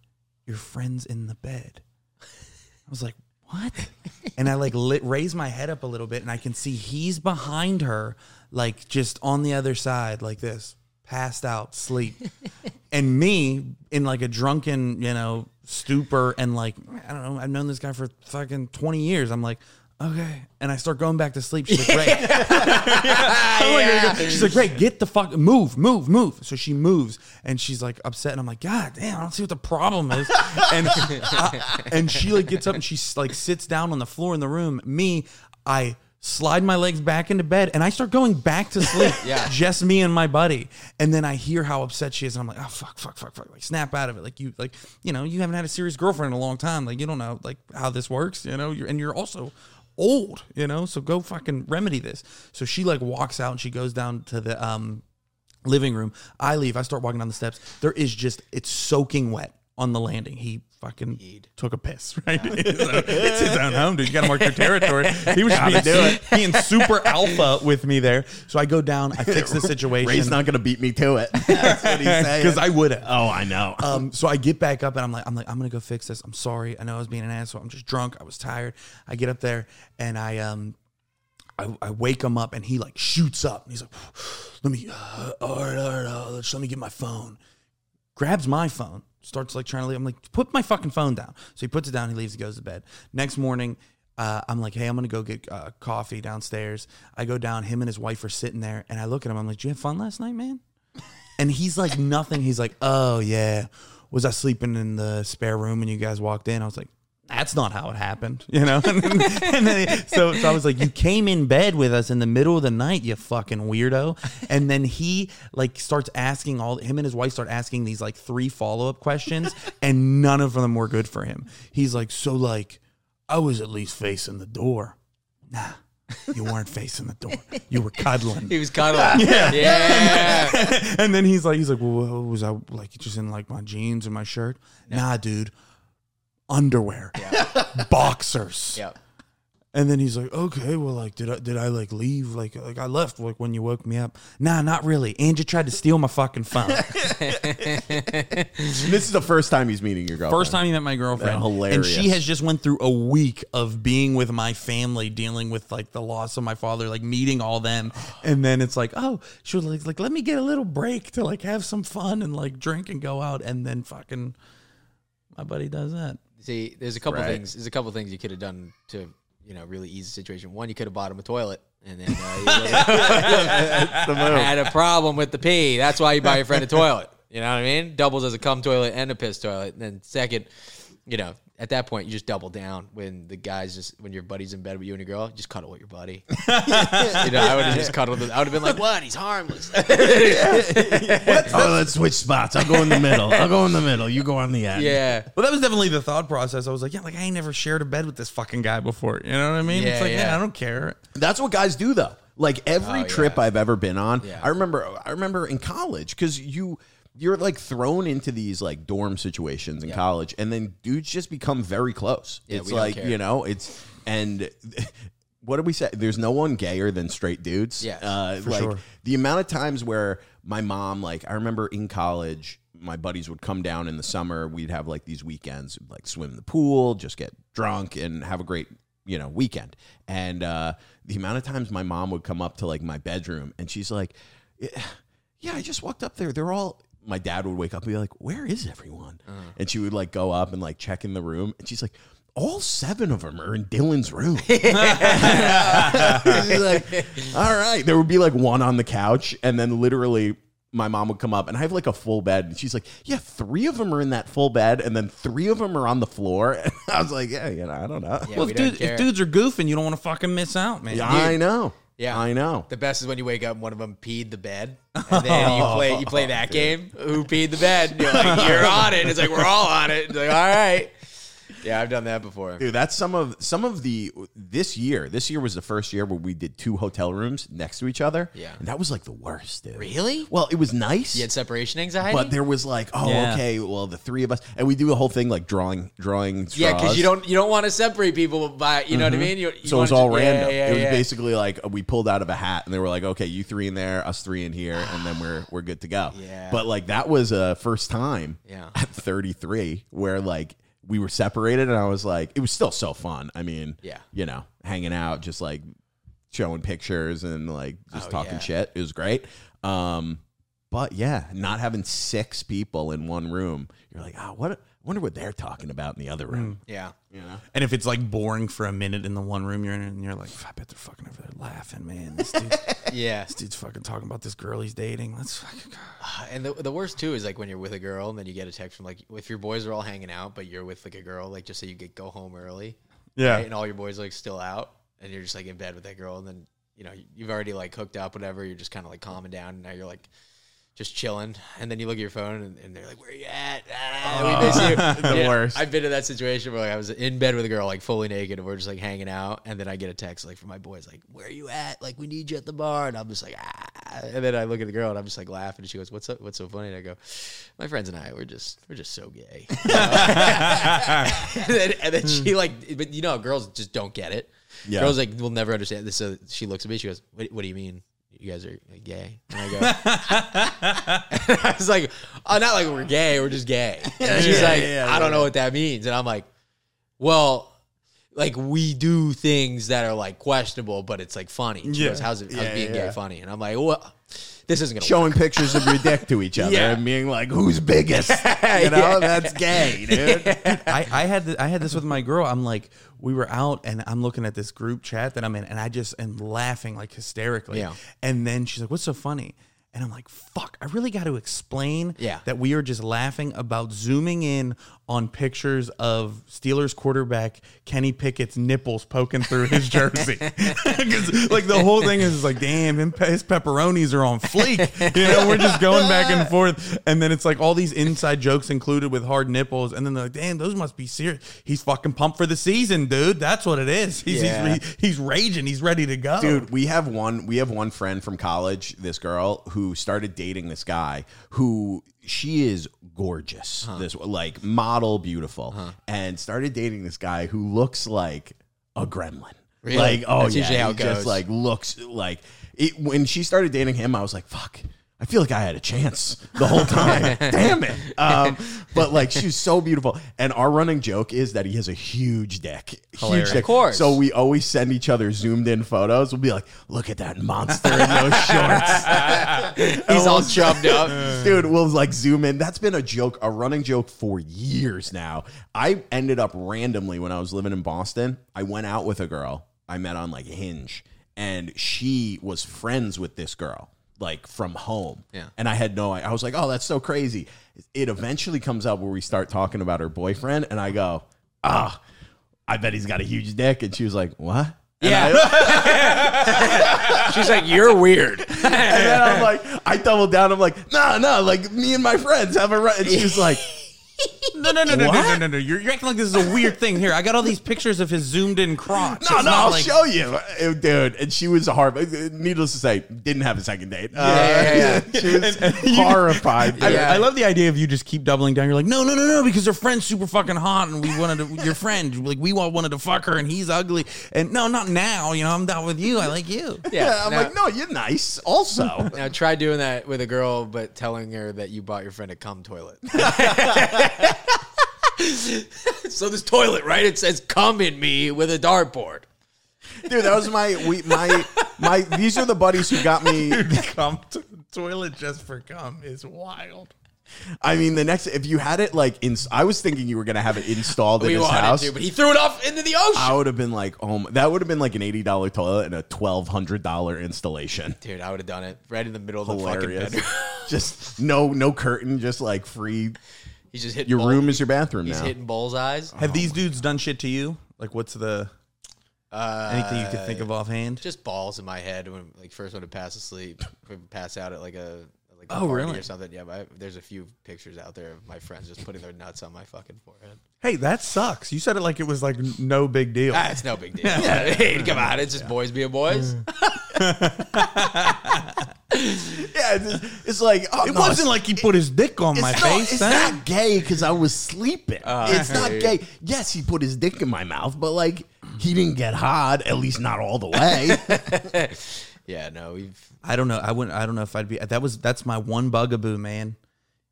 your friend's in the bed. I was like, what? and I like lit, raise my head up a little bit and I can see he's behind her, like just on the other side, like this, passed out, sleep. and me in like a drunken, you know, stupor and like, I don't know, I've known this guy for fucking 20 years. I'm like, okay. And I start going back to sleep. She's like, great. Like, She's like, great, get the fuck, move, move, move. So she moves and she's like upset. And I'm like, God damn, I don't see what the problem is. And, I- and she like gets up and she like sits down on the floor in the room. Me, I slide my legs back into bed and I start going back to sleep. Yeah. Just me and my buddy. And then I hear how upset she is. And I'm like, oh, fuck, fuck, fuck, fuck. Like, snap out of it. Like, you, like, you know, you haven't had a serious girlfriend in a long time. Like, you don't know, like, how this works, you know? You're, and you're also old, you know? So go fucking remedy this. So she, like, walks out and she goes down to the, um, living room. I leave. I start walking down the steps. There is just it's soaking wet on the landing. He fucking took a piss. Right, it's his own home, dude. You got to mark your territory. He was just being, being super alpha with me there. So I go down. I fix the situation. Ray's not going to beat me to it. That's what he's saying. because I would have. Oh, I know. Um, so I get back up and I'm like, I'm like, I'm gonna go fix this. I'm sorry. I know I was being an asshole. I'm just drunk. I was tired. I get up there and I um, I, I wake him up and he like shoots up. And he's like, let me, uh, all right, all right, uh, let's, let me get my phone. Grabs my phone, starts like trying to leave. I'm like, put my fucking phone down. So he puts it down. He leaves. He goes to bed. Next morning. Uh, I'm like, hey, I'm gonna go get uh, coffee downstairs. I go down. Him and his wife are sitting there, and I look at him. I'm like, "Did you have fun last night, man?" And he's like, nothing. He's like, oh, yeah. Was I sleeping in the spare room and you guys walked in? I was like, that's not how it happened, you know? and then, so, so I was like, you came in bed with us in the middle of the night, you fucking weirdo. And then he like starts asking all, him and his wife start asking these like three follow up questions, and none of them were good for him. He's like, so like, I was at least facing the door. Nah, you weren't facing the door. You were cuddling. He was cuddling. Yeah. Yeah. and then he's like, he's like, well, what was I like just in like my jeans and my shirt? Nah, dude, underwear, yeah. boxers. Yep. And then he's like, okay, well, like, did I did I like leave? Like, like I left like when you woke me up. Nah, not really. Andrew tried to steal my fucking phone. this is the first time he's meeting your girlfriend. First time he met my girlfriend, Yeah, hilarious. and she has just went through a week of being with my family, dealing with like the loss of my father, like meeting all them, and then it's like, oh, she was like, like let me get a little break to like have some fun and like drink and go out, and then fucking my buddy does that. See, there's a couple Right. things. There's a couple things you could have done to, you know, really ease the situation. One, you could have bought him a toilet, and then uh, would've had a problem with the pee. That's why you buy your friend a toilet. You know what I mean? Doubles as a cum toilet and a piss toilet. And then second, you know, at that point, you just double down when the guys just when your buddy's in bed with you and your girl, just cuddle with your buddy. you know, I would have just cuddled. With, I would have been like, "What? He's harmless." Oh, let's switch spots. I'll go in the middle. I'll go in the middle. You go on the end. yeah. Well, that was definitely the thought process. I was like, yeah, like I ain't never shared a bed with this fucking guy before. You know what I mean? Yeah, it's like, yeah. yeah. I don't care. That's what guys do though. Like every Oh, trip yeah. I've ever been on, Yeah. I remember I remember in college cuz you you're like thrown into these like dorm situations in college and then dudes just become very close. Yeah, it's like, you know, it's and what did we say? There's no one gayer than straight dudes. Yeah, uh, like sure. the amount of times where my mom, like, I remember in college, my buddies would come down in the summer. We'd have like these weekends, like swim in the pool, just get drunk and have a great, you know, weekend. And uh, the amount of times my mom would come up to like my bedroom and she's like, Yeah, I just walked up there. They're all. My dad would wake up and be like, "Where is everyone?" Uh-huh. And she would like go up and like check in the room, and she's like, "All seven of them are in Dylan's room." She's like, all right. There would be like one on the couch, and then literally my mom would come up and I have like a full bed and she's like, "Yeah, three of them are in that full bed and then three of them are on the floor." And I was like, "Yeah, you know, I don't know." Yeah, well, we if, don't dude, if dudes are goofing, you don't want to fucking miss out, man. Yeah, I know. Yeah. I know. The best is when you wake up and one of them peed the bed, and then oh. you play you play that game. Who peed the bed? And you're like, you're on it. It's like we're all on it. It's like, all right. Yeah, I've done that before. Dude, that's some of some of the this year. This year was the first year where we did two hotel rooms next to each other. Yeah. and that was like the worst. Dude. Really? Well, it was nice. You had separation anxiety. but there was like, oh, Yeah. okay, well, the three of us, and we do the whole thing like drawing, drawing. yeah, because you don't you don't want to separate people by you know what I mm-hmm. mean. You, you So it was wanna all ju- yeah, random. yeah, it was yeah. basically like we pulled out of a hat, and they were like, "Okay, you three in there, us three in here, and then we're we're good to go." Yeah. But like that was a first time. Yeah. At 33, where like we were separated, and I was like, it was still so fun. I mean, Yeah. you know, hanging out, just like showing pictures and like just Oh, talking yeah. shit. It was great. Um, but yeah, not having six people in one room, you're like, ah, what? I wonder what they're talking about in the other room. Mm. yeah. You know. And if it's like boring for a minute in the one room you're in, and you're like, I bet they're fucking over there laughing, man. This, dude, Yeah. this dude's fucking talking about this girl he's dating. Let's fucking go. And the, the worst too is like when you're with a girl and then you get a text from like if your boys are all hanging out but you're with like a girl like just so you get go home early. Yeah. right? And all your boys like still out and you're just like in bed with that girl and then you know you've already like hooked up whatever you're just kind of like calming down and now you're like just chilling. And then you look at your phone and, and they're like where are you at? Ah, we miss you. the Yeah, worst. I've been in that situation where like, I was in bed with a girl like fully naked and we're just like hanging out. And then I get a text like from my boys like where are you at? Like we need you at the bar. And I'm just like ah. And then I look at the girl and I'm just like laughing. And she goes what's up? What's so funny? And I go my friends and I we're just we're just so gay. And, then, and then she like but you know girls just don't get it. Yeah. girls like will never understand. This so she looks at me she goes what, what do you mean you guys are gay and I go I was like, oh, not like we're gay, we're just gay. And she's Yeah, like, yeah, I don't know what that means. And I'm like, well, like we do things that are like questionable, but it's like funny. And she Yeah. goes, how's it how's Yeah, being yeah. gay funny? And I'm like, well, this isn't gonna showing pictures of your dick to each other Yeah. and being like, "Who's biggest?" You know, that's gay, dude. I, I had th- I had this with my girl. I'm like, we were out and I'm looking at this group chat that I'm in, and I just am laughing like hysterically. Yeah. And then she's like, "What's so funny?" And I'm like, "Fuck! I really got to explain Yeah. that we are just laughing about zooming in on pictures of Steelers quarterback Kenny Pickett's nipples poking through his jersey. Because like the whole thing is like, damn, his pepperonis are on fleek. You know, we're just going back and forth, and then it's like all these inside jokes included with hard nipples, and then they're like, damn, those must be serious. He's fucking pumped for the season, dude. That's what it is. He's Yeah. he's, he's raging. He's ready to go, Dude, we have one we have one friend from college, this girl who started dating this guy who she is gorgeous. This like model beautiful and started dating this guy who looks like a gremlin. Really? Like, oh That's yeah, usually how he it just like looks like it when she started dating him, I was like, fuck. I feel like I had a chance the whole time. Damn it. Um, but like she's so beautiful. And our running joke is that he has a huge dick. Hilarious. Huge dick. Of course. So we always send each other zoomed in photos. We'll be like, look at that monster in those shorts. He's all chubbed up. Dude, we'll like zoom in. That's been a joke, a running joke for years now. I ended up randomly when I was living in Boston. I went out with a girl I met on like Hinge, and she was friends with this girl, like from home. Yeah. And I had no I was like, oh, that's so crazy. It eventually comes up where we start talking about her boyfriend, and I go, ah, I bet he's got a huge dick. And she was like, what? And Yeah. I- She's like, you're weird. and then I'm like, I doubled down. I'm like, no, no, like me and my friends have a run. And she's like, No, no, no, no, no, no, no, no. You're, you're acting like this is a weird thing. Here, I got all these pictures of his zoomed in crotch. no, It's no, not I'll like- show you, Uh, dude. And she was hard. Needless to say, didn't have a second date. Uh, yeah, yeah. she was horrified. I, dude. I love the idea of you just keep doubling down. You're like, no, no, no, no, because her friend's super fucking hot, and we wanted to, your friend, like we all wanted to fuck her, and he's ugly, and no, not now. You know, I'm down with you. I like you. Yeah, I'm now- like, no, you're nice. Also, Now try doing that with a girl, but telling her that you bought your friend a cum toilet. so this toilet, right? It says "Come in me" with a dartboard. dude, that was my we my my. These are the buddies who got me. Come to toilet just for cum is wild. I mean, the next if you had it like in, I was thinking you were gonna have it installed in his wanted house. to, but he threw it off into the ocean. I would have been like, oh, my, that would have been like an eighty dollar toilet and a twelve hundred dollar installation. Dude, I would have done it right in the middle of Hilarious. the fucking bedroom. just no no curtain, just like free. He's just hitting Your bull- room is your bathroom now. He's now. hitting bullseyes. Have these dudes done shit to you? Like, what's the Uh, anything you could think of offhand? Just balls in my head when like first when to pass asleep, would pass out at like a like a Oh, party really? or something. Yeah, but I, there's a few pictures out there of my friends just putting their nuts on my fucking forehead. Hey, that sucks. You said it like it was like no big deal. Ah, it's no big deal. Hey, come on, it's just boys being boys. Yeah, it's, it's like oh, it no, wasn't it's- like he put his dick on my not, face. It's huh? not gay because I was sleeping. it's not gay. Yes, he put his dick in my mouth, but like he didn't get hard. At least not all the way. yeah, no, we've I don't know. I wouldn't. I don't know if I'd be. That was that's my one bugaboo, man.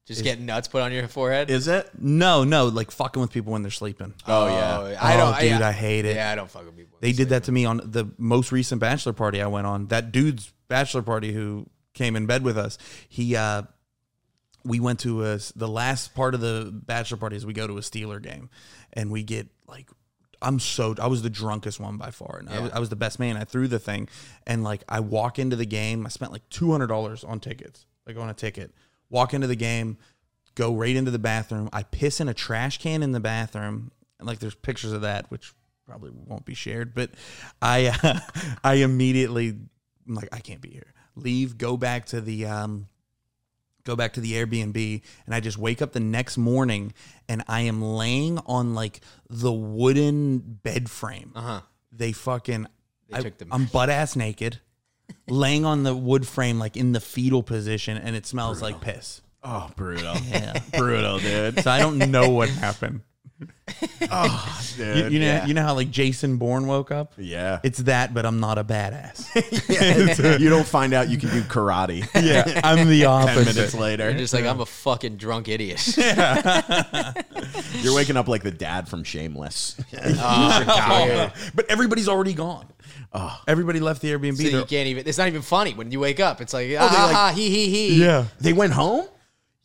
Just getting nuts put on your forehead. Is it? No, no, like fucking with people when they're sleeping. Oh, yeah. I don't, Oh, dude, I hate it. Yeah, I don't fuck with people. They did that to me on the most recent bachelor party I went on. That dude's bachelor party who came in bed with us. He uh we went to a the last part of the bachelor party is we go to a Steeler game and we get like I'm so I was the drunkest one by far and I, was, I was the best man. I threw the thing and like I walk into the game. I spent like two hundred dollars on tickets, like on a ticket. Walk into the game, go right into the bathroom. I piss in a trash can in the bathroom, and like there's pictures of that, which probably won't be shared. But I, uh, I immediately, I'm like, I can't be here. Leave, go back to the, um, go back to the Airbnb, and I just wake up the next morning, and I am laying on like the wooden bed frame. Uh huh. They fucking, They I, I'm butt ass naked. Laying on the wood frame, like in the fetal position, and it smells like piss. Oh, brutal. Yeah. brutal, dude. So I don't know what happened. Oh, You, dude. you know, yeah. you know how like Jason Bourne woke up. yeah. It's that, but I'm not a badass. you don't find out you can do karate yeah, I'm the ten opposite. minutes later. You're just like I'm a fucking drunk idiot. Yeah. You're waking up like the dad from Shameless. Oh, but everybody's already gone. Oh. Everybody left the Airbnb. so you can't even. It's not even funny when you wake up. It's like ah, Oh, they ha, like- ha, he he he. yeah, they went home.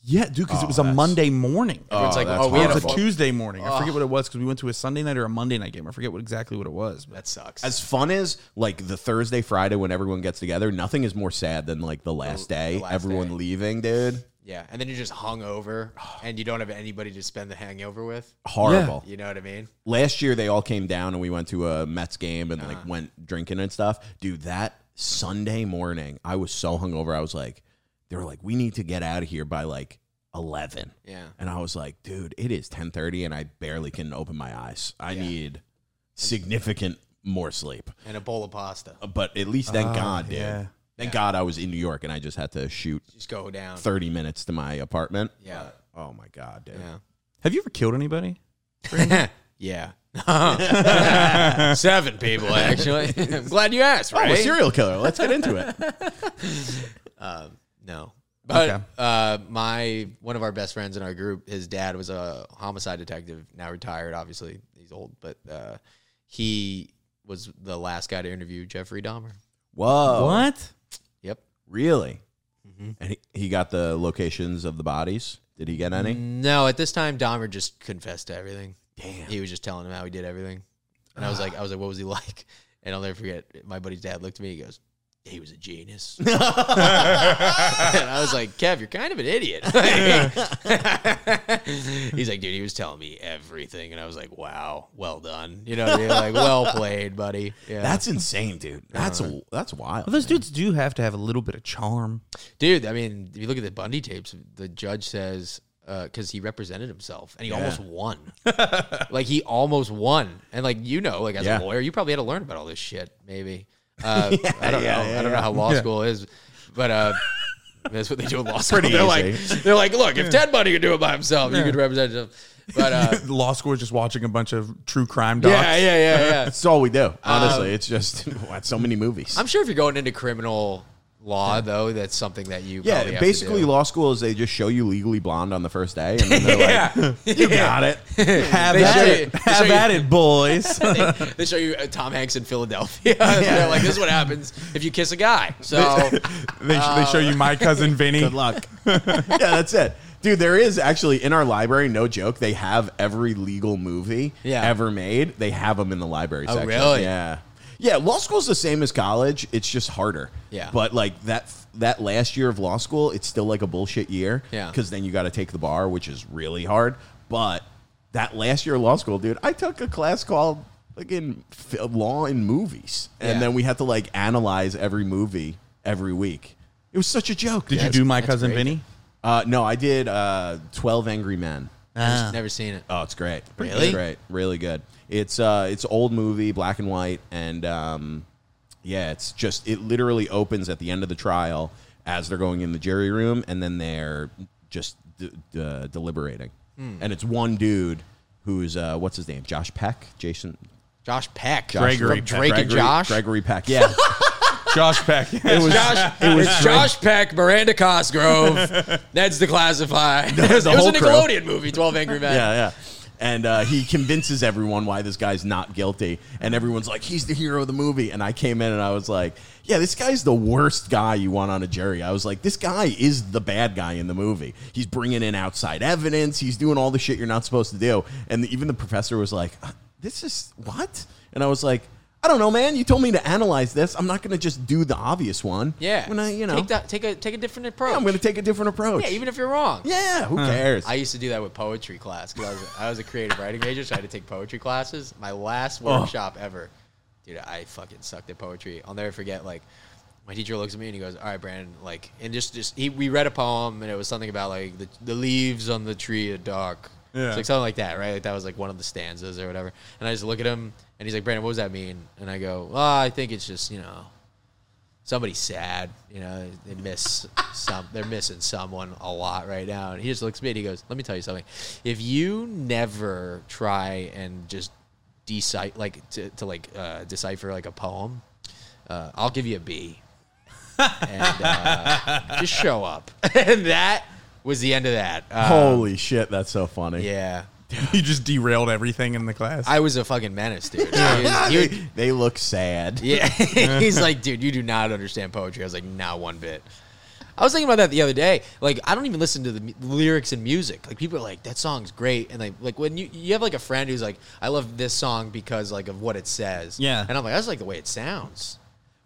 Yeah, dude, because it was a Monday morning. It's like, that's oh, we It had was a a horrible. Tuesday morning. I forget what it was because we went to a Sunday night or a Monday night game. I forget what exactly what it was. But That sucks. As fun as like the Thursday, Friday when everyone gets together, nothing is more sad than like the last day, last everyone day. leaving, dude. yeah, and then you're just hung over, and you don't have anybody to spend the hangover with. Horrible. You know what I mean? Last year they all came down and we went to a Mets game and Uh-huh. like went drinking and stuff. Dude, that Sunday morning, I was so hungover. I was like, they were like, we need to get out of here by like eleven. Yeah. And I was like, dude, it is ten thirty and I barely can open my eyes. I need significant more sleep. And a bowl of pasta. But at least thank God, dude. yeah. Thank God I was in New York and I just had to shoot Just go down. 30 minutes to my apartment. Yeah. Oh my God, dude. Have you ever killed anybody? Yeah. yeah. Seven people actually. I'm glad you asked. Oh, Right? a serial killer. Let's get into it. Um, no. But Okay. uh, my one of our best friends in our group, his dad was a homicide detective, now retired. Obviously, he's old, but uh, he was the last guy to interview Jeffrey Dahmer. Whoa. What? Yep. Really? And he, he got the locations of the bodies. Did he get any? No, at this time, Dahmer just confessed to everything. Damn. He was just telling him how he did everything, and I was like, I was like, what was he like? And I'll never forget. My buddy's dad looked at me. He goes, "He was a genius." and I was like, Kev, you're kind of an idiot. He's like, dude, he was telling me everything, and I was like, wow, well done. You know, what I mean? like, well played, buddy. Yeah, That's insane, dude. That's uh-huh. that's wild. Well, those dudes do have to have a little bit of charm. dude. I mean, if you look at the Bundy tapes, the judge says. Uh, because he represented himself and he almost won, like he almost won, and like you know, like as Yeah. a lawyer, you probably had to learn about all this shit. Maybe uh, I don't yeah, know. yeah, I don't know how law school is, but uh, that's what they do in law school. Pretty they're easy. like, they're like, look, if Ted Bundy could do it by himself, you could represent him. But uh, Law school is just watching a bunch of true crime docs. yeah, yeah, yeah, yeah. That's all we do. Honestly, it's just watch so many movies. I'm sure if you're going into criminal law, though, that's something that you yeah, have to basically, do. law school is they just show you legally blonde on the first day, and then they're like, "You got it." Have They at show it. they Have show you- at it, boys. they, they show you uh, Tom Hanks in Philadelphia. They're like, this is what happens if you kiss a guy. So they, they show you my cousin Vinny. Good luck. yeah, that's it. Dude, there is actually in our library, no joke, they have every legal movie Yeah. ever made. They have them in the library Oh, section. really? Yeah. Yeah, law school's the same as college. It's just harder. Yeah. But like that that last year of law school, it's still like a bullshit year. Yeah. Because then you got to take the bar, which is really hard. But that last year of law school, dude, I took a class called like in law in movies, and Yeah. then we had to like analyze every movie every week. It was such a joke. Did dude. you do my cousin great. Vinny? Uh, no, I did uh, Twelve Angry Men. Ah. Never seen it. Oh, it's great. Really? It's great. Really good. It's uh it's old movie, black and white, and um yeah, it's just it literally opens at the end of the trial as they're going in the jury room and then they're just d- d- deliberating. Hmm. And it's one dude who's uh what's his name? Josh Peck? Jason Josh Peck. Josh Gregory Peck. Drake and Josh. Gregory Peck. Yeah. Josh Peck. it was Josh, it was it's Josh Peck, Miranda Cosgrove, Ned's Declassified. it was the a whole crew. Nickelodeon movie, Twelve Angry Men. Yeah, yeah. And uh, he convinces everyone why this guy's not guilty. And everyone's like, he's the hero of the movie. And I came in and I was like, yeah, this guy's the worst guy you want on a jury. I was like, this guy is the bad guy in the movie. He's bringing in outside evidence. He's doing all the shit you're not supposed to do. And even the professor was like, "Uh, this is what? And I was like, I don't know, man. You told me to analyze this. I'm not going to just do the obvious one. Yeah. When I, you know, take that, take a take a different approach. I'm going to take a different approach. yeah, even if you're wrong. Yeah, who cares? I used to do that with poetry class because I was I was a creative writing major, so I had to take poetry classes. My last Oh. workshop ever, dude, I fucking sucked at poetry. I'll never forget. Like, my teacher looks at me and he goes, "All right, Brandon," like, and just just he we read a poem and it was something about like the the leaves on the tree are dark. Yeah. It's like something like that, right? Like that was like one of the stanzas or whatever. And I just look at him and he's like, "Brandon, what does that mean?" And I go, "Oh, I think it's just you know." somebody's sad. You know, they miss some. They're missing someone a lot right now. And he just looks at me and he goes, "Let me tell you something. If you never try and just decipher, like to, to like uh, decipher like a poem, uh, I'll give you a B. and uh, just show up." and that was the end of that. Um, Holy shit, that's so funny. yeah. you just derailed everything in the class. I was a fucking menace, dude. He was- he they, would- they look sad. Yeah. He's like, dude, you do not understand poetry. I was like, not one bit. I was thinking about that the other day. Like, I don't even listen to the mu- lyrics and music. Like, people are like, that song's great. And like, like when you you have like a friend who's like, I love this song because like of what it says. Yeah. And I'm like, I just like the way it sounds.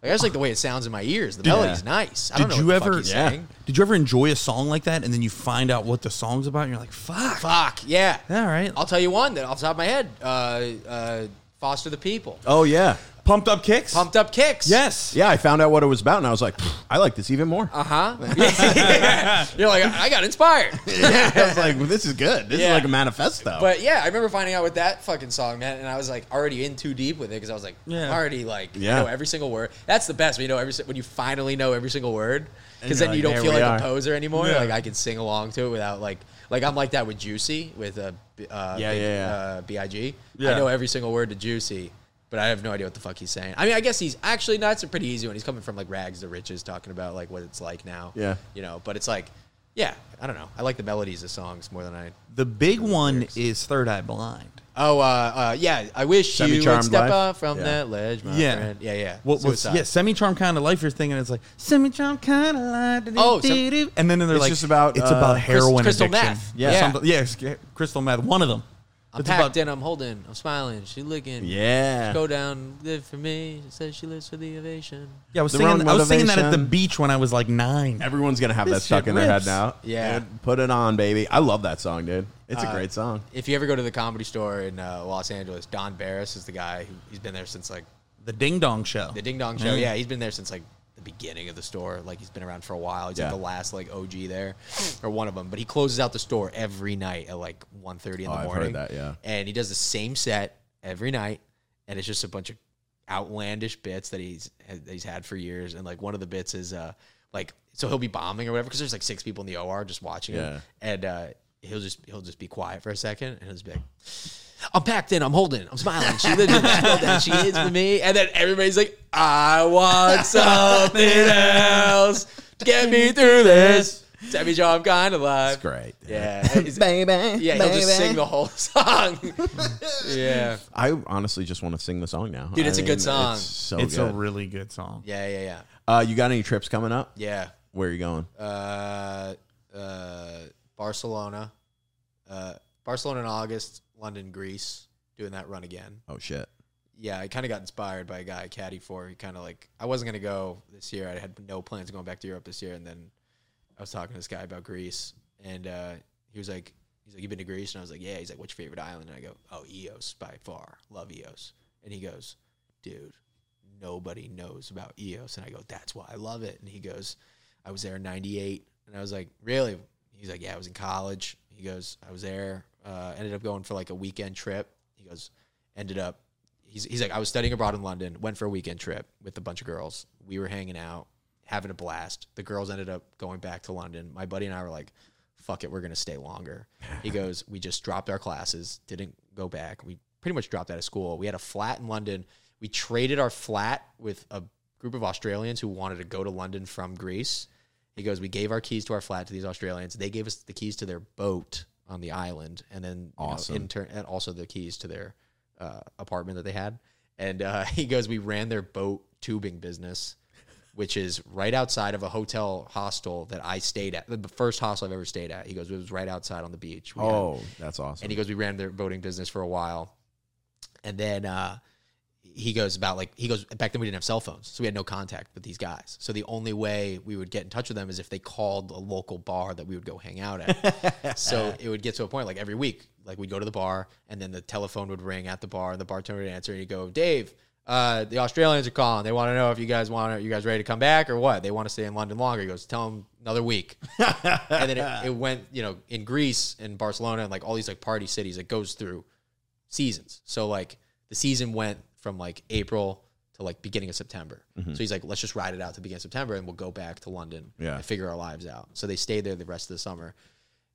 Like, I just like the way it sounds in my ears. The melody's nice. I don't did know you what ever? the fuck he's saying. Did you ever enjoy a song like that, and then you find out what the song's about, and you're like, "Fuck." Fuck yeah. All right. I'll tell you one that off the top of my head. Uh, uh, Foster the People. Oh yeah, Pumped up kicks. Pumped up kicks. Yes. yeah. I found out what it was about, and I was like, I like this even more. Uh huh. You're like, I got inspired. I was like, well, this is good. This is Yeah. like a manifesto. But yeah, I remember finding out with that fucking song, man, and I was like already in too deep with it because I was like, Yeah. I'm already like, Yeah. you know every single word. That's the best when you know every si- when you finally know every single word because you're then you don't there feel we like are. a poser anymore. Yeah. Like I can sing along to it without like like I'm like that with Juicy with uh, B- uh Yeah, Big- yeah, yeah. Uh, Big. Yeah. I know every single word to Juicy. But I have no idea what the fuck he's saying. I mean, I guess he's actually no, that's a pretty easy one. He's coming from like rags to riches, talking about like what it's like now. Yeah. you know. But it's like, yeah, I don't know. I like the melodies of songs more than I The big one is Third Eye Blind. Oh, uh, uh, yeah. I wish you Semi-charmed would step life? up from Yeah. that ledge, my Yeah. friend. Yeah, yeah. What was Suicide. yeah, semi charm kind of life you're thinking it's like semi charm kind of life. Oh, and then they're It's like just about, it's uh, about heroin crystal addiction. meth. Yeah. Yeah. Something- yes, g- crystal meth. One of them. I'm It's packed about- in, I'm holding, I'm smiling, she looking. yeah, Go down, live for me. She says she lives for the ovation. Yeah, I was The singing. wrong I was singing that at the motivation. beach when I was like nine. everyone's gonna have that stuck shit in their head rips. now. Yeah. Dude, put it on, baby. I love that song, dude. It's a Uh, great song. If you ever go to the comedy store in uh, Los Angeles, Don Barris is the guy. Who, he's been there since like The Ding Dong Show. the Ding Dong Show. Yeah, he's been there since like the beginning of the store. Like he's been around for a while. He's Yeah. like the last like OG there, or one of them. But he closes out the store every night at like 1.30 in Oh, the I've heard morning. that, yeah. And he does the same set every night, and it's just a bunch of outlandish bits that he's that he's had for years. And like one of the bits is uh like so he'll be bombing or whatever because there's like six people in the OR just watching Yeah. him, and uh, he'll just he'll just be quiet for a second, and he'll just be like. I'm packed in. I'm holding. I'm smiling. She lives in this building. She is for me. And then everybody's like, I want something else to get me through this. Tell me, Joe, I'm kind of alive. It's great. dude. Yeah. He's- baby. yeah, he'll just sing the whole song. yeah. I honestly just want to sing the song now, Dude, it's a a good song. It's so it's good. a really good song. Yeah, yeah, yeah. uh, you got any trips coming up? Yeah. Where are you going? Uh, uh, Barcelona. Uh, Barcelona in August, London, Greece, doing that run again. Oh shit. yeah, I kind of got inspired by a guy I caddy for. He kind of like I wasn't gonna go this year. I had no plans of going back to Europe this year, and then I was talking to this guy about Greece, and uh, he was like, he's like, you been to Greece? And I was like, yeah. He's like, what's your favorite island? And I go, oh, Ios by far. Love Ios. And he goes, dude, nobody knows about Ios. And I go, that's why I love it. And he goes, I was there in '98, and I was like, really? He's like, yeah, I was in college. He goes, I was there. Uh, ended up going for like a weekend trip. He goes, ended up. He's, he's like, I was studying abroad in London. Went for a weekend trip with a bunch of girls. We were hanging out, having a blast. The girls ended up going back to London. My buddy and I were like, fuck it, we're gonna stay longer. He goes, we just dropped our classes, didn't go back. We pretty much dropped out of school. We had a flat in London. We traded our flat with a group of Australians who wanted to go to London from Greece. He goes, we gave our keys to our flat to these Australians. They gave us the keys to their boat on the island, and then you know, Awesome. in turn, and also the keys to their uh, apartment that they had. And uh, he goes, we ran their boat tubing business, which is right outside of a hotel hostel that I stayed at. The first hostel I've ever stayed at. He goes, it was right outside on the beach. We had- Oh, that's awesome. and he goes, we ran their boating business for a while, and then uh, he goes about like he goes back then we didn't have cell phones, so we had no contact with these guys. So the only way we would get in touch with them is if they called a local bar that we would go hang out at. so it would get to a point like every week, like we'd go to the bar, and then the telephone would ring at the bar, and the bartender would answer, and he'd go, Dave. Uh, the Australians are calling. They want to know if you guys want to, you guys ready to come back or what? They want to stay in London longer. He goes, tell them another week and then it, it went, you know, in Greece and Barcelona and like all these like party cities, it goes through seasons. So like the season went from like April to like beginning of September. So he's like, let's just ride it out to begin of September and we'll go back to London Yeah. and figure our lives out. So they stay there the rest of the summer.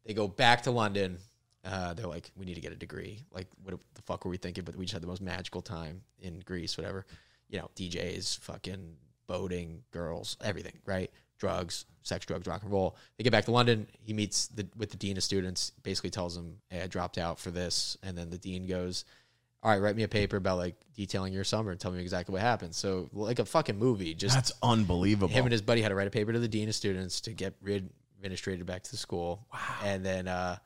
They go back to London. Uh, they're like, we need to get a degree. Like, what the fuck were we thinking? But we just had the most magical time in Greece, whatever. You know, DJs, fucking boating, girls, everything, right? Drugs, sex, drugs, rock and roll. They get back to London. He meets the, with the dean of students, basically tells him, hey, I dropped out for this. And then the dean goes, all right, write me a paper about like detailing your summer and tell me exactly what happened. So, like a fucking movie, just that's unbelievable. him and his buddy had to write a paper to the dean of students to get rid administrated back to the school. Wow. And then uh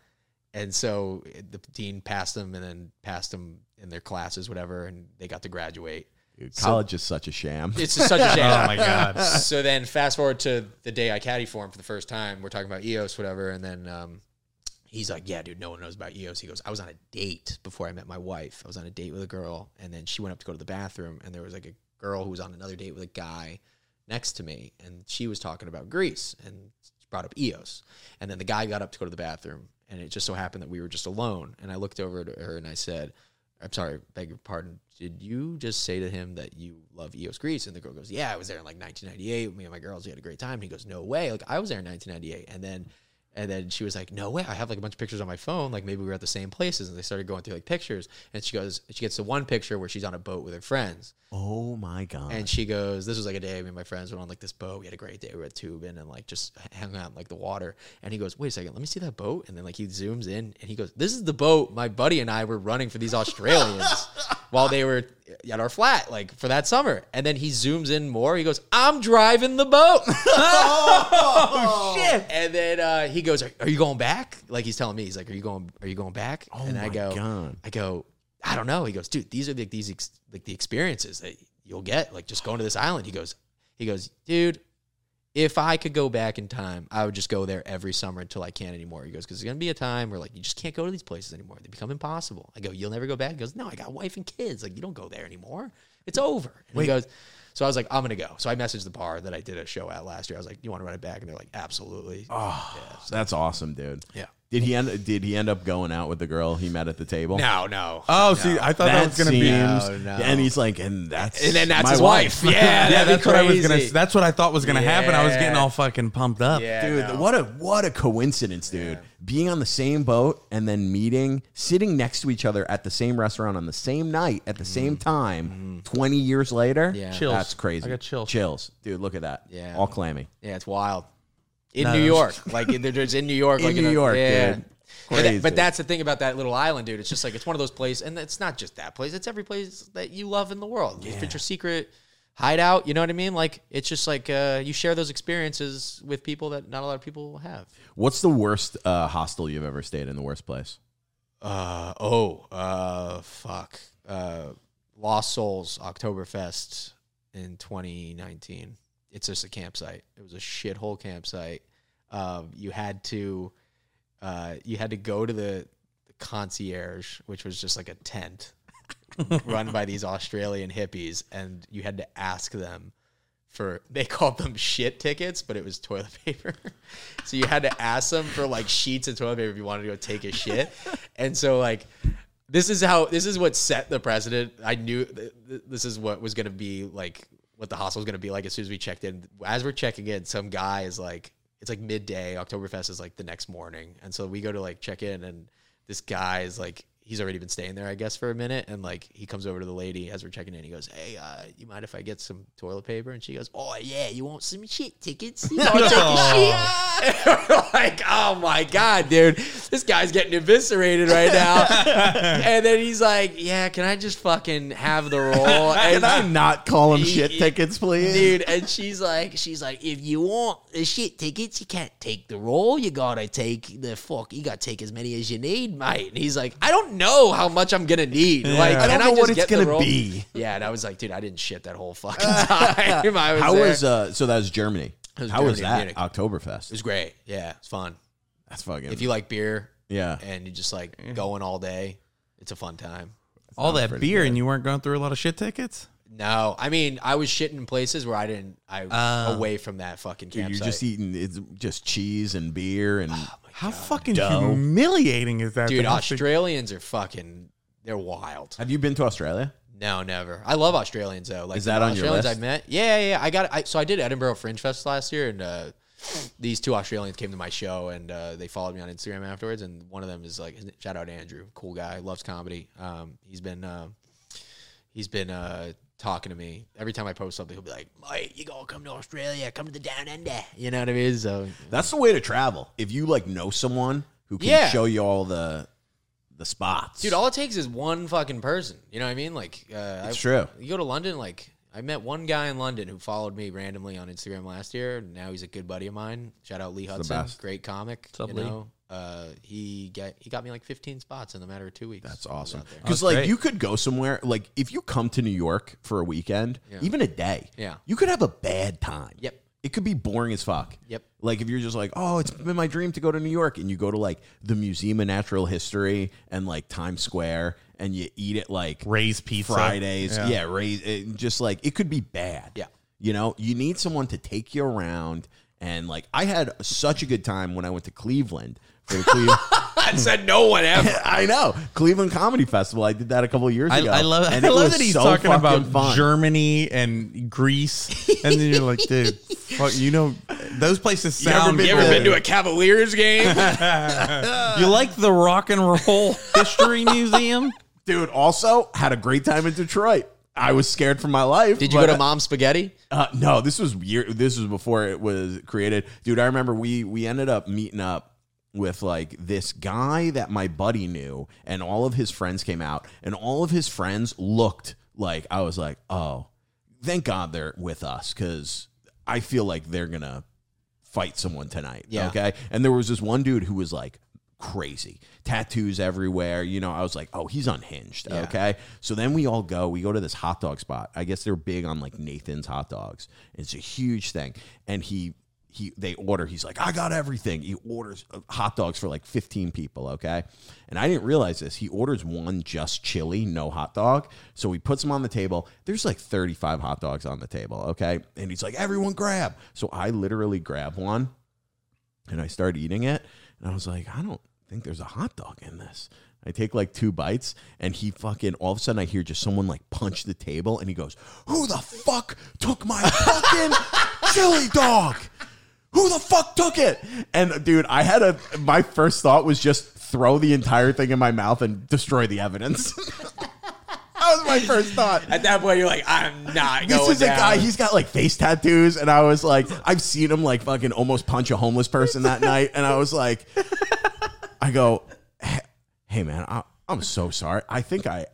and so the dean passed them and then passed them in their classes, whatever, and they got to graduate. Dude, college is such a sham. It's such a shame. Oh my god. so then fast forward to the day I caddy for him for the first time. We're talking about Ios, whatever, and then um, he's like, "Yeah, dude, no one knows about Ios." He goes, "I was on a date before I met my wife. I was on a date with a girl, and then she went up to go to the bathroom, and there was like a girl who was on another date with a guy next to me, and she was talking about Greece and brought up Ios, and then the guy got up to go to the bathroom, and it just so happened that we were just alone, and I looked over at her and I said." I'm sorry, beg your pardon. Did you just say to him that you love Ios Greece? And the girl goes, Yeah, I was there in like 1998. Me and my girls, we had a great time. And he goes, No way. Like I was there in 1998. And then, and then she was like, No way. I have like a bunch of pictures on my phone. Like maybe we were at the same places. And they started going through like pictures. And she goes, she gets to one picture where she's on a boat with her friends. oh my god. And she goes, This was like a day me and my friends went on like this boat. We had a great day. We were tubing and like just hung out in like the water. And he goes, Wait a second, let me see that boat. And then like he zooms in and he goes, This is the boat my buddy and I were running for these Australians while they were at our flat, like for that summer. And then he zooms in more. He goes, I'm driving the boat. oh shit. And then uh, he goes, are, are you going back? Like he's telling me, he's like, Are you going are you going back? Oh and I go, God. I go, I don't know. He goes, dude, these are like these ex- like the experiences that you'll get, like just going to this island. He goes, he goes, dude, if I could go back in time, I would just go there every summer until I can't anymore. He goes, because there's gonna be a time where like you just can't go to these places anymore. They become impossible. I go, you'll never go back. He goes, no, I got wife and kids. Like you don't go there anymore. It's over. And he goes. So I was like, I'm gonna go. So I messaged the bar that I did a show at last year. I was like, you want to run it back? And they're like, absolutely. oh, that's awesome, dude. Yeah. Did he end? Did he end up going out with the girl he met at the table? No, no. Oh, see, I thought that, That was gonna seems, be. No, no. and he's like, and that's And then that's my his wife. Yeah, Yeah, that'd be that's what I was gonna. crazy. That's what I thought was gonna happen. I was Yeah. getting all fucking pumped up. Yeah, Dude, no. what a what a coincidence, dude. Being on the same boat and then meeting, sitting next to each other at the same restaurant on the same night at the same time, twenty years later. Mm-hmm. Yeah. Chills. that's crazy. I got chills. Chills, dude. Look at that. Yeah. all clammy. Yeah, it's wild. In No, New. York, like in- there's in New York, In like New a- York, yeah. dude. But, that- but that's the thing about that little island, dude. It's just like it's one of those places, and it's not just that place. It's every place that you love in the world. If it's your secret hideout, you know what I mean? Like it's just like uh, you share those experiences with people that not a lot of people have. What's the worst uh, hostel you've ever stayed in? The worst place? Uh oh, uh fuck. Uh Lost Souls Oktoberfest in 2019. It's just a campsite. It was a shithole campsite. Um, you had to uh, you had to go to the, the concierge, which was just like a tent run by these Australian hippies, and you had to ask them for they called them shit tickets, but it was toilet paper. so you had to ask them for like sheets of toilet paper if you wanted to go take a shit. and so like this is how this is what set the precedent. I knew th- th- this is what was going to be like what the hostel was going to be like as soon as we checked in. As we're checking in, some guy is like it's like midday. Oktoberfest is like the next morning, and so we go to like check in, and this guy is like he's already been staying there, I guess, for a minute, and like he comes over to the lady as we're checking in. He goes, "Hey, uh, you mind if I get some toilet paper?" And she goes, "Oh yeah, you want some shit tickets? You want take shit?" And we're like, "Oh my god, dude, this guy's getting eviscerated right now." and then he's like, "Yeah, can I just fucking have the roll?" Can And I not call them He- shit tickets, please? dude and she's like she's like if you want the shit tickets you can't take the roll you gotta take the fuck you gotta take as many as you need mate and he's like i don't know how much i'm gonna need like I can don't know just what it's gonna be. yeah and i was like dude i didn't shit that whole fucking time I was How there. was uh? So that was Germany. was How was that Munich. Oktoberfest? it was great yeah it's fun That's fucking. if you like beer yeah, and you just like going all day it's a fun time All that beer good. and you weren't going through a lot of shit tickets? no i mean i was shitting in places where i didn't i Oh. away from that fucking Dude, you're just eating it's just cheese and beer and How fucking Dough. humiliating is that? dude to have to- australians are fucking they're wild have you been to Australia? No, never. I love Australians though. Like Is that the on your Australians list? I met. Yeah, yeah. yeah. I got. I so I did Edinburgh Fringe Fest last year, and uh, these two Australians came to my show, and uh, they followed me on Instagram afterwards. And one of them is like, shout out Andrew, cool guy, loves comedy. Um, he's been uh, he's been uh, talking to me every time I post something. He'll be like, "Mate, you gonna come to Australia, come to the down under." You know what I mean? So That's the way to travel. If you like know someone who can Yeah. show you all the the spots, Dude, all it takes is one fucking person. You know what I mean? Like, uh, It's I, true. You go to London, like, I met one guy in London who followed me randomly on Instagram last year. And now he's a good buddy of mine. Shout out Lee Hudson, best. great comic. up, you Lee? know, uh, he got he got me like 15 spots in the matter of two weeks. That's awesome. Because like great. you could go somewhere like if you come to New York for a weekend, Yeah. even a day, Yeah. you could have a bad time. Yep. It could be boring as fuck. Yep. Like if you're just like, oh, it's been my dream to go to New York, and you go to like the Museum of Natural History and like Times Square, and you eat it like Ray's Pizza. Fridays. Yeah. Yeah, raise it, just like it could be bad. Yeah. You know, you need someone to take you around. And like I had such a good time when I went to Cleveland for the Cleveland. I said no one ever. I know Cleveland Comedy Festival. I did that a couple of years I, ago. I love, and I it love that he's so talking about fun. Germany and Greece, and then you're like, dude, fuck, you know, those places You ever sound. been- You ever been to a Cavaliers game? You like the Rock and Roll History Museum? Dude, also had a great time in Detroit. I was scared for my life. Did you go to Mom's Spaghetti? Uh, no, this was year. This was before it was created, dude. I remember we we ended up meeting up with like this guy that my buddy knew, and all of his friends came out, and all of his friends looked like I was like, oh, thank God they're with us because I feel like they're gonna fight someone tonight. Yeah. Okay. And there was this one dude who was like crazy, tattoos everywhere. You know, I was like, oh, he's unhinged. Yeah. Okay. So then we all go. We go to this hot dog spot. I guess they're big on like Nathan's hot dogs. It's a huge thing. And he he they order. He's like, I got everything. He orders uh, hot dogs for like 15 people. Okay. And I didn't realize this. He orders one just chili, no hot dog. So he puts them on the table. There's like 35 hot dogs on the table. Okay. And he's like, everyone grab. So I literally grab one and I start eating it. And I was like, I don't think there's a hot dog in this. I take like two bites, and he fucking all of a sudden I hear just someone like punch the table, and he goes, "Who the fuck took my fucking chili dog? Who the fuck took it?" And dude, I had a my first thought was just throw the entire thing in my mouth and destroy the evidence. that was my first thought. At that point, you're like, I'm not This is a guy. He's got like face tattoos, and I was like, I've seen him like fucking almost punch a homeless person that night, and I was like, I go, "Hey- hey man, I, I'm so sorry. I think I,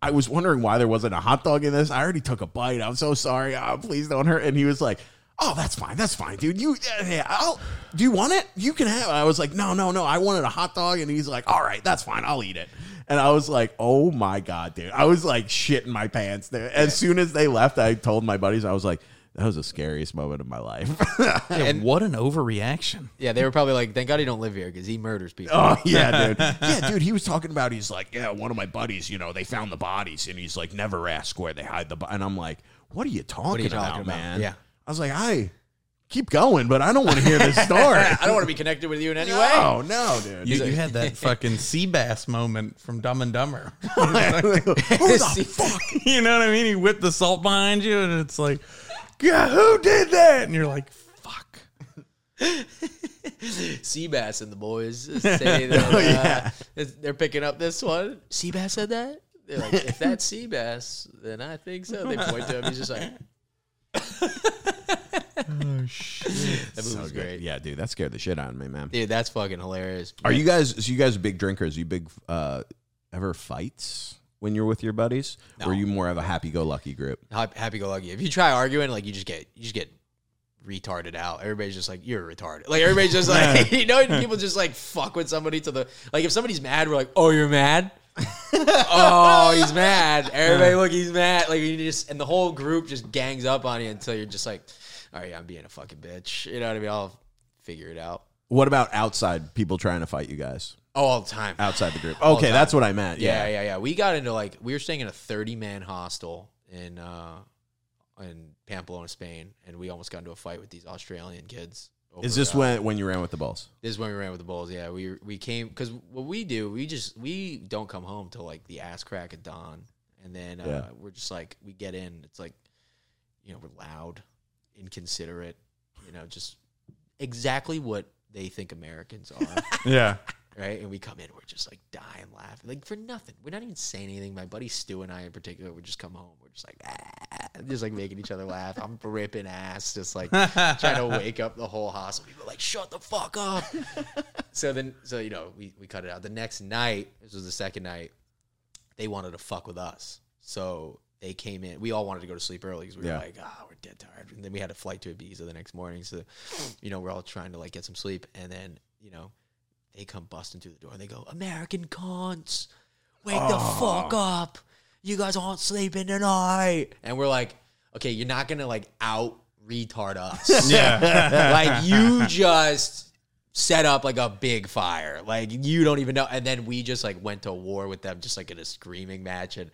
I was wondering why there wasn't a hot dog in this. I already took a bite. I'm so sorry. Oh, please don't hurt. And he was like. Oh, that's fine. That's fine, dude. You, yeah, yeah, I'll, do you want it? You can have. it. I was like, no, no, no. I wanted a hot dog, and he's like, all right, that's fine. I'll eat it. And I was like, oh my God, dude. I was like shitting my pants there. As soon as they left, I told my buddies, I was like, that was the scariest moment of my life. And what an overreaction. Yeah, they were probably like, "Thank God he don't live here because he murders people." oh, yeah, dude. Yeah, dude. He was talking about, he's like, yeah, one of my buddies, you know, they found the bodies. And he's like, never ask where they hide the bodies. And I'm like, what are you talking, you about, talking about? man? Yeah. I was like, I keep going, but I don't want to hear this story. I don't want to be connected with you in any way. Oh no, dude. You, you had that fucking sea bass moment from Dumb and Dumber. Who the fuck? you know what I mean? He whipped the salt behind you, and it's like, God, who did that? And you're like, fuck. Seabass and the boys say that Oh, uh, yeah. they're picking up this one. Seabass said that. They're like, if that's Seabass, then I think so. They point to him. He's just like, Oh shit! that movie was great. Yeah, dude, that scared the shit out of me, man. Dude, that's fucking hilarious. Are you guys? So you guys are big drinkers? You big uh, ever fights when you're with your buddies, or are you more of a happy-go-lucky group? happy go lucky? If you try arguing, like you just get you just get retarded out. Everybody's just like you're retarded. Like everybody's just like you know people just like fuck with somebody to the like if somebody's mad, we're like, oh you're mad. oh, he's mad. Everybody look, he's mad. Like you just and the whole group just gangs up on you until you're just like, all right, I'm being a fucking bitch. You know what I mean? I'll figure it out. What about outside people trying to fight you guys Oh, all the time. outside the group? The Okay, that's what I meant. Yeah, Yeah, yeah, yeah. We got into like we were staying in a thirty man hostel in uh in Pamplona, Spain, and we almost got into a fight with these Australian kids. over, Is this uh, when when you ran with the Bulls? This is when we ran with the Bulls. Yeah, we we came because what we do, we just we don't come home till like the ass crack of dawn, and then uh, Yeah. we're just like we get in. It's like you know we're loud, inconsiderate, you know, just exactly what they think Americans are. Yeah. right? And we come in, we're just like dying laughing, like for nothing. We're not even saying anything. My buddy Stu and I, in particular, would just come home. We're just like, ah, just like making each other laugh. I'm ripping ass, just like trying to wake up the whole hospital. People are like, shut the fuck up. so then, so you know, we we cut it out. The next night, this was the second night. They wanted to fuck with us, so they came in. We all wanted to go to sleep early because we were like, ah, we're dead tired. And then we had a flight to Ibiza the next morning, so you know, we're all trying to like get some sleep. And then you know, they come busting through the door and they go, American cons, wake the fuck up. You guys aren't sleeping tonight. And we're like, okay, you're not gonna like out retard us. Yeah. like you just set up like a big fire. Like you don't even know. And then we just like went to war with them, just like in a screaming match. And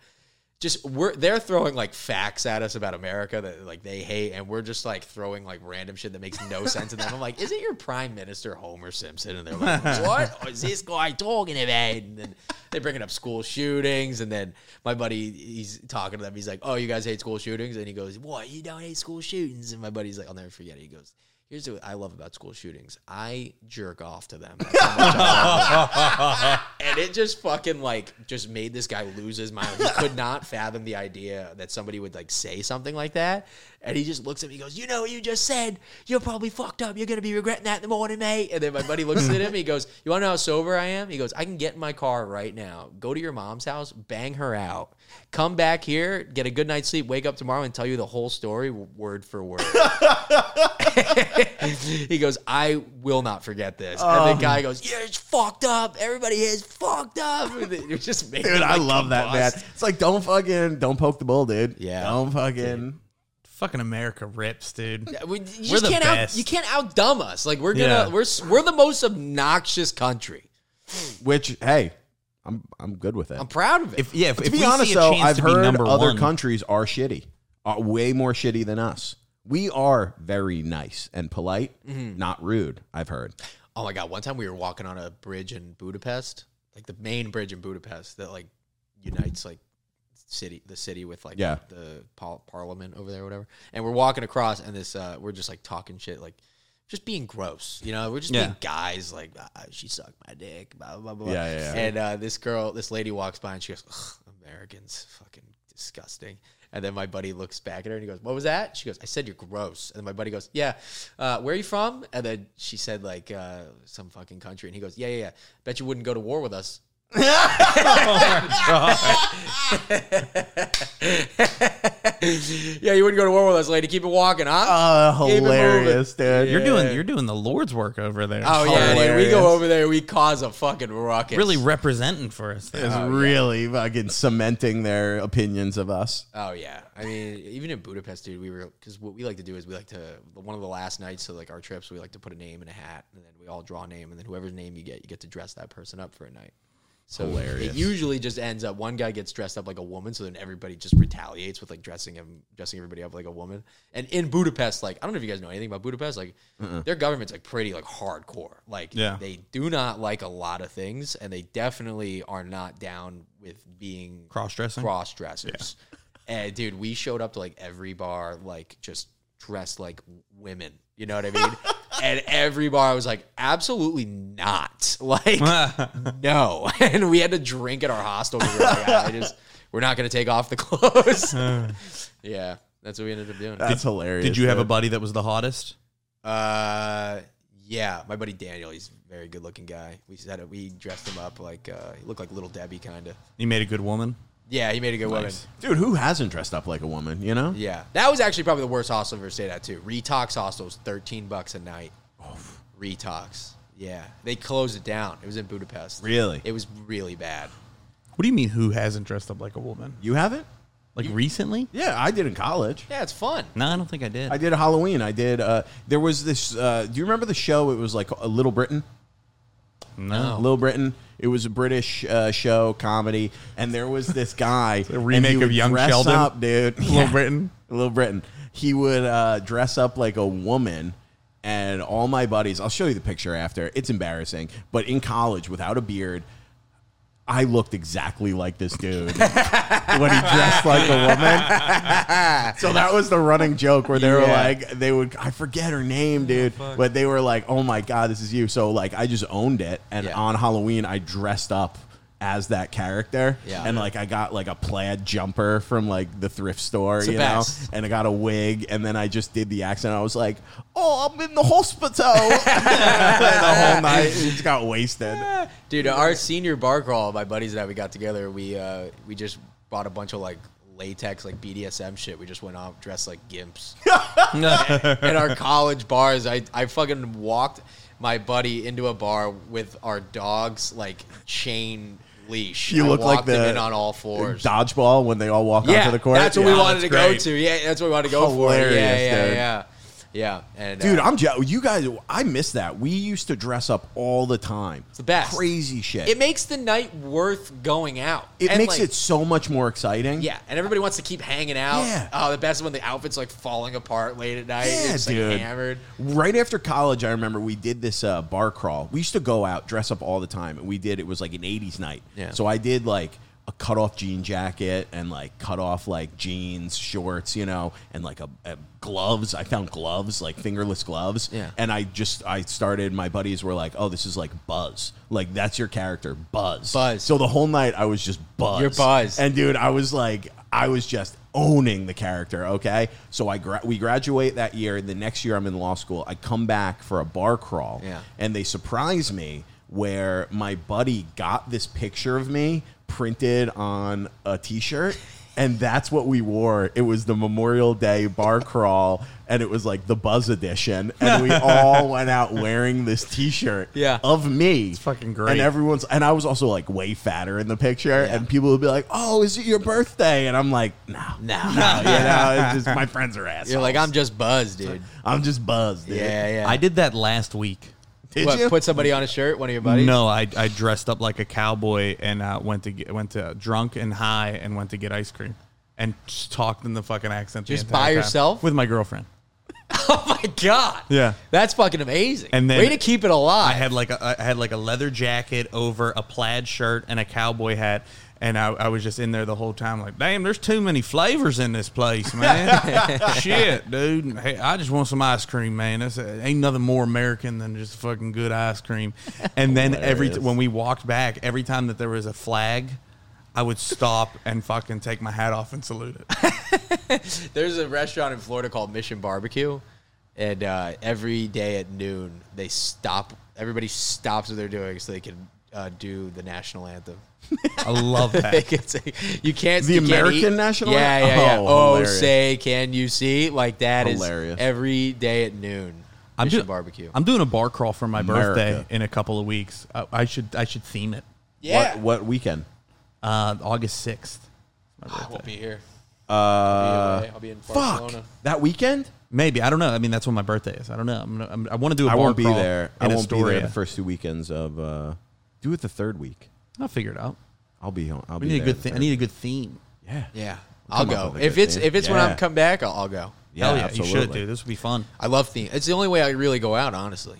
just we're they're throwing like facts at us about America that like they hate, and we're just like throwing like random shit that makes no sense to them. I'm like, isn't your prime minister Homer Simpson? And they're like, what is this guy talking about? And then they bringing up school shootings, and then my buddy he's talking to them. He's like, oh, you guys hate school shootings? And he goes, what? You don't hate school shootings? And my buddy's like, I'll never forget it. He goes. Here's what I love about school shootings. I jerk off to them. That's how much I love them and it just fucking like just made this guy lose his mind. He could not fathom the idea that somebody would like say something like that. And he just looks at me, he goes, "You know what you just said? You're probably fucked up. You're gonna be regretting that in the morning, mate." And then my buddy looks at him, he goes, "You want to know how sober I am?" He goes, "I can get in my car right now, go to your mom's house, bang her out, come back here, get a good night's sleep, wake up tomorrow, and tell you the whole story word for word." he goes, I will not forget this. And the oh. guy goes, Yeah, it's fucked up. Everybody is fucked up. And it it just made Dude, me, I like, love that, man. It's like don't fucking don't poke the bull, dude. Yeah. don't fucking. Fucking America rips, dude. We, you We're just the can't out, best. you can't outdumb us. Like we're gonna Yeah. we're we're the most obnoxious country. Which hey, I'm I'm good with it. I'm proud of it. If yeah, if, to if be we honest, see a though, I've to be heard number other one, countries are shitty, are way more shitty than us. We are very nice and polite, Mm-hmm. not rude. I've heard. oh my god, one time we were walking on a bridge in Budapest, like the main bridge in Budapest that like unites like city the city with like Yeah. the par- parliament over there or whatever. And we're walking across and this uh we're just like talking shit like just being gross, you know. We're just Yeah. being guys like ah, she sucked my dick, blah blah blah. Yeah, yeah, yeah. And uh, this girl, this lady walks by and she goes, "Americans, fucking disgusting." And then my buddy looks back at her and he goes, "What was that?" She goes, "I said you're gross." And then my buddy goes, "Yeah, uh, where are you from?" And then she said like uh, some fucking country, and he goes, "Yeah, yeah, yeah. Bet you wouldn't go to war with us." yeah, you wouldn't go to war with us, lady. Keep it walking, huh? Oh, Keep it hilarious, moving. dude. You're doing you're doing the Lord's work over there. Oh yeah, dude. We go over there, we cause a fucking ruckus. really representing for us. there. It's oh, really fucking cementing their opinions of us. Oh yeah, I mean, even in Budapest, dude, we were because what we like to do is we like to one of the last nights of like our trips, we like to put a name in a hat, and then we all draw a name, and then whoever's name you get, you get to dress that person up for a night. So Hilarious. it usually just ends up one guy gets dressed up like a woman, so then everybody just retaliates with like dressing him, dressing everybody up like a woman. And in Budapest, like I don't know if you guys know anything about Budapest, like their government's like pretty like hardcore. Like Yeah. they do not like a lot of things, and they definitely are not down with being Cross-dressing? cross dressers. And dude, we showed up to like every bar, like just dressed like women. You know what I mean? and every bar I was like, absolutely not. Like, no. And we had to drink at our hostel. 'cause We were like, I just, we're not going to take off the clothes. yeah, that's what we ended up doing. That's hilarious. Did you have a dude. buddy that was the hottest? Uh, yeah, my buddy Daniel, he's a very good looking guy. We said we dressed him up like, uh, he looked like little Debbie kind of. You made a good woman. Yeah, he made a good woman. Nice. dude? Who hasn't dressed up like a woman? You know? Yeah, that was actually probably the worst hostel I've ever stayed at too. Retox hostel was thirteen bucks a night. Retox, yeah, they closed it down. It was in Budapest. Really? It was really bad. What do you mean? Who hasn't dressed up like a woman? You haven't? Like recently? Yeah, I did in college. Yeah, it's fun. No, I don't think I did. I did a Halloween. I did. Uh, there was this. Uh, do you remember the show? It was like a Little Britain. No. Little Britain. It was a British uh, show comedy, and there was this guy, a remake of Young Sheldon? Up, dude. Little Britain? Little Britain. He would uh, dress up like a woman, and all my buddies. I'll show you the picture after. It's embarrassing, but in college, without a beard. I looked exactly like this dude when he dressed like a woman. so that was the running joke where they were Yeah. like, they would, I forget her name, dude, but they were like, oh my God, this is you. So like, I just owned it. And Yeah. on Halloween, I dressed up as that character. Yeah. And like, I got like a plaid jumper from like the thrift store, the you best. know, and I got a wig. And then I just did the accent. I was like, oh, I'm in the hospital. the whole night, it just got wasted. Dude, our senior bar crawl, my buddies and I, we got together. We uh, we just bought a bunch of like latex, like BDSM shit. We just went out dressed like gimps. in our college bars, I I fucking walked my buddy into a bar with our dog's like chain leash. You I look like the in on all fours. Dodgeball when they all walk yeah, onto the court. that's what we wanted to go to. Yeah, that's what we wanted to go Hilarious, for. Yeah, yeah, dude. yeah, yeah. And Dude, uh, I'm je- you guys. I miss that. We used to dress up all the time. It's the best. Crazy shit. it makes the night worth going out. It And, makes like, it so much more exciting. Yeah, and everybody wants to keep hanging out. Yeah. Oh, the best when the outfit's like falling apart late at night. Yeah, it's dude. like hammered. Right after college, I remember we did this uh, bar crawl. We used to go out, dress up all the time, and we did. It was like an '80s night. Yeah. So I did like a cut off jean jacket and like cut off like jeans, shorts, you know, and like a, a gloves. I found gloves, like fingerless gloves. Yeah. And I just I started. My buddies were like, "Oh, this is like Buzz. Like that's your character, Buzz. Buzz. So the whole night I was just Buzz. You're Buzz. And dude, I was like, I was just owning the character. Okay, so I gra- we graduate that year. The next year, I'm in law school. I come back for a bar crawl, Yeah. and they surprise me where my buddy got this picture of me printed on a T-shirt. And that's what we wore. It was the Memorial Day bar crawl, and it was like the Buzz edition. And we all went out wearing this T-shirt Yeah. of me. It's fucking great. And everyone's and I was also like way fatter in the picture, Yeah. and people would be like, "Oh, is it your birthday?" And I'm like, "No, No. no, you know, it's just my friends are assholes." You're like, I'm just buzzed, dude. I'm just buzzed. Dude. Yeah, yeah. I did that last week. Did What, you? put somebody on a shirt, one of your buddies? No, I, I dressed up like a cowboy and uh, went to get, went to drunk and high and went to get ice cream and just talked in the fucking accent. Just entire by yourself? with my girlfriend. Oh my god. Yeah. That's fucking amazing. And then way to keep it alive. I had like a I had like a leather jacket over a plaid shirt and a cowboy hat. And I, I was just in there the whole time, like, damn, there's too many flavors in this place, man. Shit, dude. Hey, I just want some ice cream, man. That's ain't nothing more American than just fucking good ice cream. And then every t- when we walked back, every time that there was a flag, I would stop and fucking take my hat off and salute it. There's a restaurant in Florida called Mission Barbecue, and uh, every day at noon they stop. Everybody stops what they're doing so they can uh, do the national anthem. I love that. you can't. The you can't American national Yeah, yeah, yeah. Oh, Oh, say, can you see? Like that is Hilarious. every day at noon. I'm Mission do- barbecue. I'm doing a bar crawl for my America. birthday in a couple of weeks. I, I should I should theme it. yeah, What, what weekend? Uh, August sixth. I won't be here. Uh, I'll be away. I'll be in fuck. Barcelona. That weekend? Maybe I don't know. I mean, that's when my birthday is. I don't know. I'm, gonna- I'm, I want to do a I bar won't be there. I won't be there the first two weekends of. Uh, do it the third week. I'll figure it out. I'll be home. I'll We be need a there good. the thing. I third need a good theme. Yeah. Yeah, We'll I'll come up go. with a If good it's theme. if it's when I'm come back, I'll, I'll go. Yeah, Hell yeah, absolutely. you should, dude. This would be fun. I love theme. It's the only way I really go out, honestly.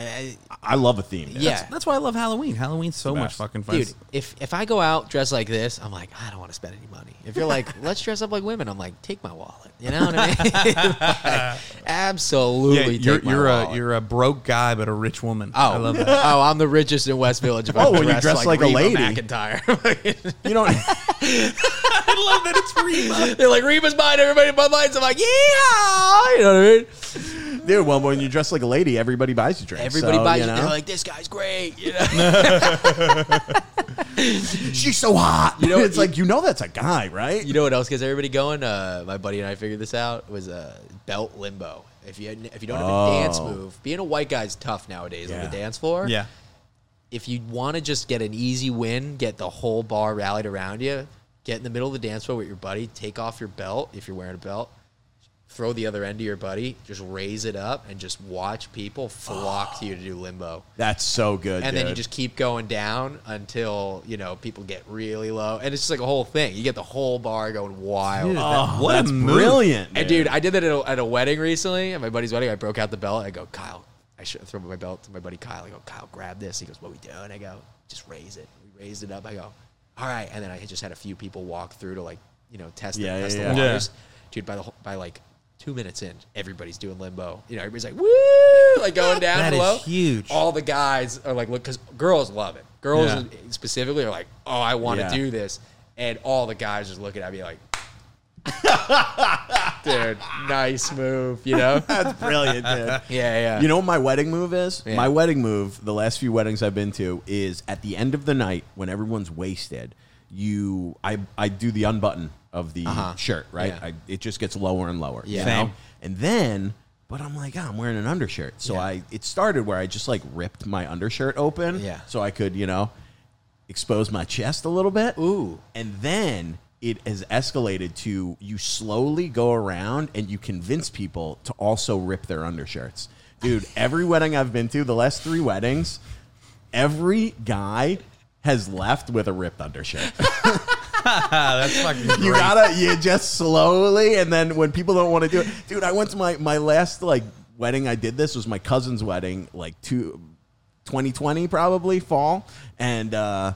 I, I, love a theme. Yeah. That's, that's why I love Halloween. Halloween's so much fucking fun. dude, if if I go out dressed like this, I'm like, I don't want to spend any money. If you're like, let's dress up like women, I'm like, take my wallet. You know what I mean? Like, absolutely. yeah, you're take you're a wallet. you're a broke guy but a rich woman. Oh, I love that. oh, I'm the richest in West Village. If Oh, when you dress like a Reba lady. McEntire. You know, I love that it's Reba. They're like Reba's mine. Everybody Bud Lights. I'm like, yeah. You know what I mean? Dude. Well, when you dress like a lady, everybody buys you drinks. Everybody so, buys you it. know? They're like, this guy's great. You know? she's so hot. You know, know, it's you- like you know that's a guy, right? You know what else gets everybody going? Uh, my buddy and I figured this out was uh, belt limbo. If you if you don't have a dance Oh. move, being a white guy's tough nowadays on the dance floor. Yeah. If you want to just get an easy win, get the whole bar rallied around you, get in the middle of the dance floor with your buddy, take off your belt if you're wearing a belt, throw the other end to your buddy, just raise it up, and just watch people flock to you to do oh. limbo. That's so good. and then you just keep going down until you know people get really low, and it's just like a whole thing. You get the whole bar going wild. Dude, Oh, what a that's move. brilliant. And dude, I did that at a, at a wedding recently, at my buddy's wedding. I broke out the belt. I go, Kyle, I should throw my belt to my buddy Kyle. I go, Kyle, grab this. He goes, What we doing? I go, Just raise it. We raised it up. I go, All right. And then I just had a few people walk through to like, you know, test Yeah, it, test yeah, the yeah. waters. Dude, by the by like two minutes in, everybody's doing limbo. You know, everybody's like, Woo! Like going down That is below. huge. All the guys are like, Look, because girls love it. Girls Yeah. specifically are like, Oh, I want to Yeah. do this. And all the guys just looking at me like, dude, nice move, you know? That's brilliant, dude. Yeah, yeah. You know what my wedding move is? Yeah. My wedding move, the last few weddings I've been to, is at the end of the night when everyone's wasted. You, I, I do the unbutton of the Uh-huh. shirt, right? Yeah. I, it just gets lower and lower. Yeah. you Same. know? And then, but I'm like, oh, I'm wearing an undershirt, so Yeah. I. It started where I just like ripped my undershirt open, Yeah. so I could, you know, expose my chest a little bit. Ooh. And then it has escalated to you slowly go around and you convince people to also rip their undershirts. Dude, every wedding I've been to, the last three weddings, every guy has left with a ripped undershirt. That's fucking great. you gotta, you just slowly, and then when people don't want to do it, dude, I went to my my last like wedding. I did this was my cousin's wedding, like two, 2020 probably fall, and uh,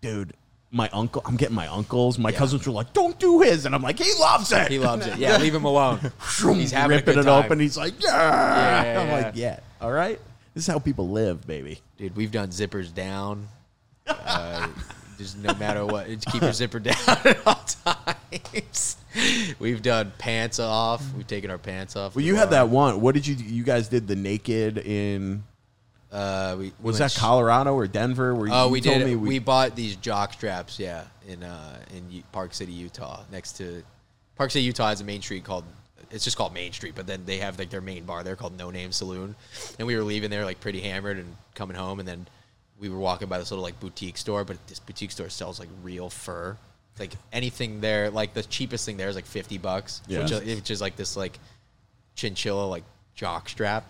dude. My uncle, I'm getting my uncles. My Yeah. cousins were like, "Don't do his," and I'm like, "He loves it. He loves it. Yeah, leave him alone. He's having ripping it time. open. He's like, yeah. Yeah, I'm yeah. like, yeah. All right. This is how people live, baby. Dude, we've done zippers down. Uh, just no matter what, just keep your zipper down at all times. We've done pants off. We've taken our pants off. Well, you had that one. What did you? You guys did the naked in. Uh, we, we Was that Colorado or Denver? Where Oh, you we told did. Me we, bought these jock straps, yeah, in uh, in U- Park City, Utah, next to Park City, Utah has a main street called. It's just called Main Street, but then they have like their main bar there called No Name Saloon, and we were leaving there like pretty hammered and coming home, and then we were walking by this little like boutique store, but this boutique store sells like real fur, like anything there. Like the cheapest thing there is like fifty bucks, Yeah. which, is- which is like this like chinchilla like jock strap.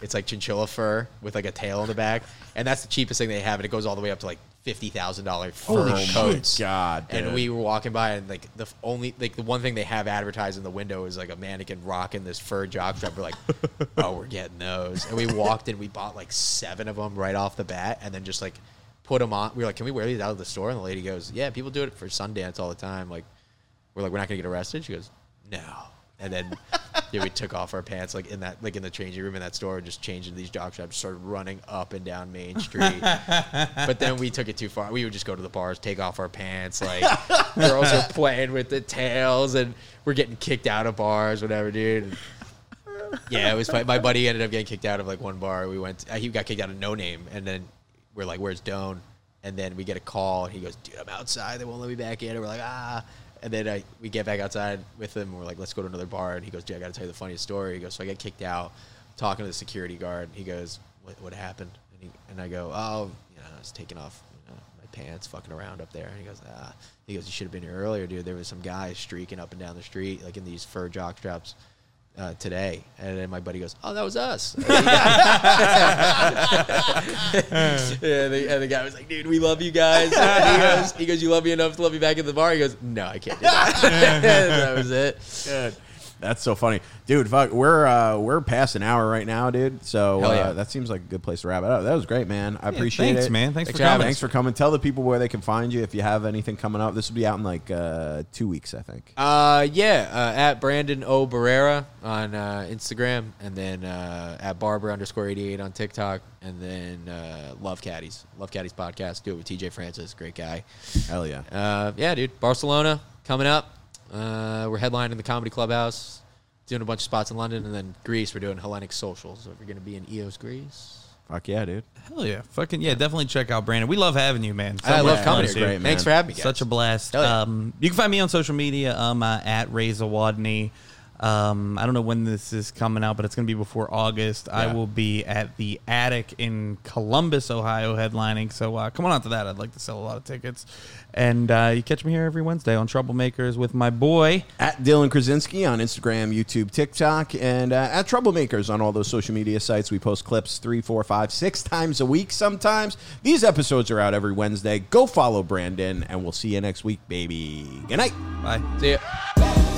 It's like chinchilla fur with like a tail in the back, and that's the cheapest thing they have, and it goes all the way up to like fifty thousand dollar fur Holy coats. God, And dude. we were walking by, and like the f- only like the one thing they have advertised in the window is like a mannequin rocking this fur jock strap. We're like, oh, we're getting those, and we walked in, we bought like seven of them right off the bat, and then just like put them on. We were like, can we wear these out of the store? And the lady goes, yeah, people do it for Sundance all the time. Like, we're like, we're not gonna get arrested. She goes, no. And then yeah, we took off our pants like in that like in the changing room in that store and just changed into these jock straps, started running up and down Main Street. but then we took it too far. We would just go to the bars, take off our pants, like girls are playing with the tails and we're getting kicked out of bars, whatever, dude. And yeah, it was fun. My buddy ended up getting kicked out of like one bar. We went, uh, he got kicked out of No Name, and then we're like, "Where's Doan?" And then we get a call, and he goes, "Dude, I'm outside. They won't let me back in." And we're like, "Ah." And then I, we get back outside with him. We're like, "Let's go to another bar." And he goes, "Dude, I got to tell you the funniest story." He goes, "So I get kicked out, talking to the security guard. He goes, "What, what happened?" And, he, and I go, "Oh, you know, I was taking off you know, my pants, fucking around up there." And he goes, "Ah." He goes, "You should have been here earlier, dude. There was some guy streaking up and down the street, like in these fur jock straps." Uh, today, and then my buddy goes, "Oh, that was us." yeah, the, and the guy was like, "Dude, we love you guys." And he goes, "He goes, you love me enough to love me back in the bar." He goes, "No, I can't do that." And that was it. That's so funny, dude. Fuck, we're uh, we're past an hour right now, dude. So yeah. uh, that seems like a good place to wrap it up. That was great, man. I appreciate it. thanks, it, man. Thanks for for coming. coming. Thanks for coming. Tell the people where they can find you if you have anything coming up. This will be out in like uh, two weeks, I think. Uh, yeah, uh, at Brandon O Barrera on uh, Instagram, and then uh, at Barber underscore eighty eight on TikTok, and then uh, Love Caddies, Love Caddies podcast. Do it with TJ Francis, great guy. Hell yeah. Uh, yeah, dude, Barcelona coming up. Uh, we're headlining the Comedy Clubhouse, doing a bunch of spots in London, and then Greece. We're doing Hellenic Socials. So we're going to be in Ios Greece. Fuck yeah, dude. Hell yeah, fucking yeah, definitely check out Brandon. We love having you, man. I love much coming here. great, man. Thanks for having me. Guys. Such a blast. Yeah. Um, you can find me on social media um, uh, at Ray Zawodni. Um, I don't know when this is coming out, but it's going to be before August. I will be at the Attic in Columbus, Ohio, headlining. So uh, come on out to that. I'd like to sell a lot of tickets. And uh, you catch me here every Wednesday on Troublemakers with my boy. At Dylan Krasinski on Instagram, YouTube, TikTok, and uh, at Troublemakers on all those social media sites. We post clips three, four, five, six times a week sometimes. These episodes are out every Wednesday. Go follow Brandon, and we'll see you next week, baby. Good night. Bye. See ya.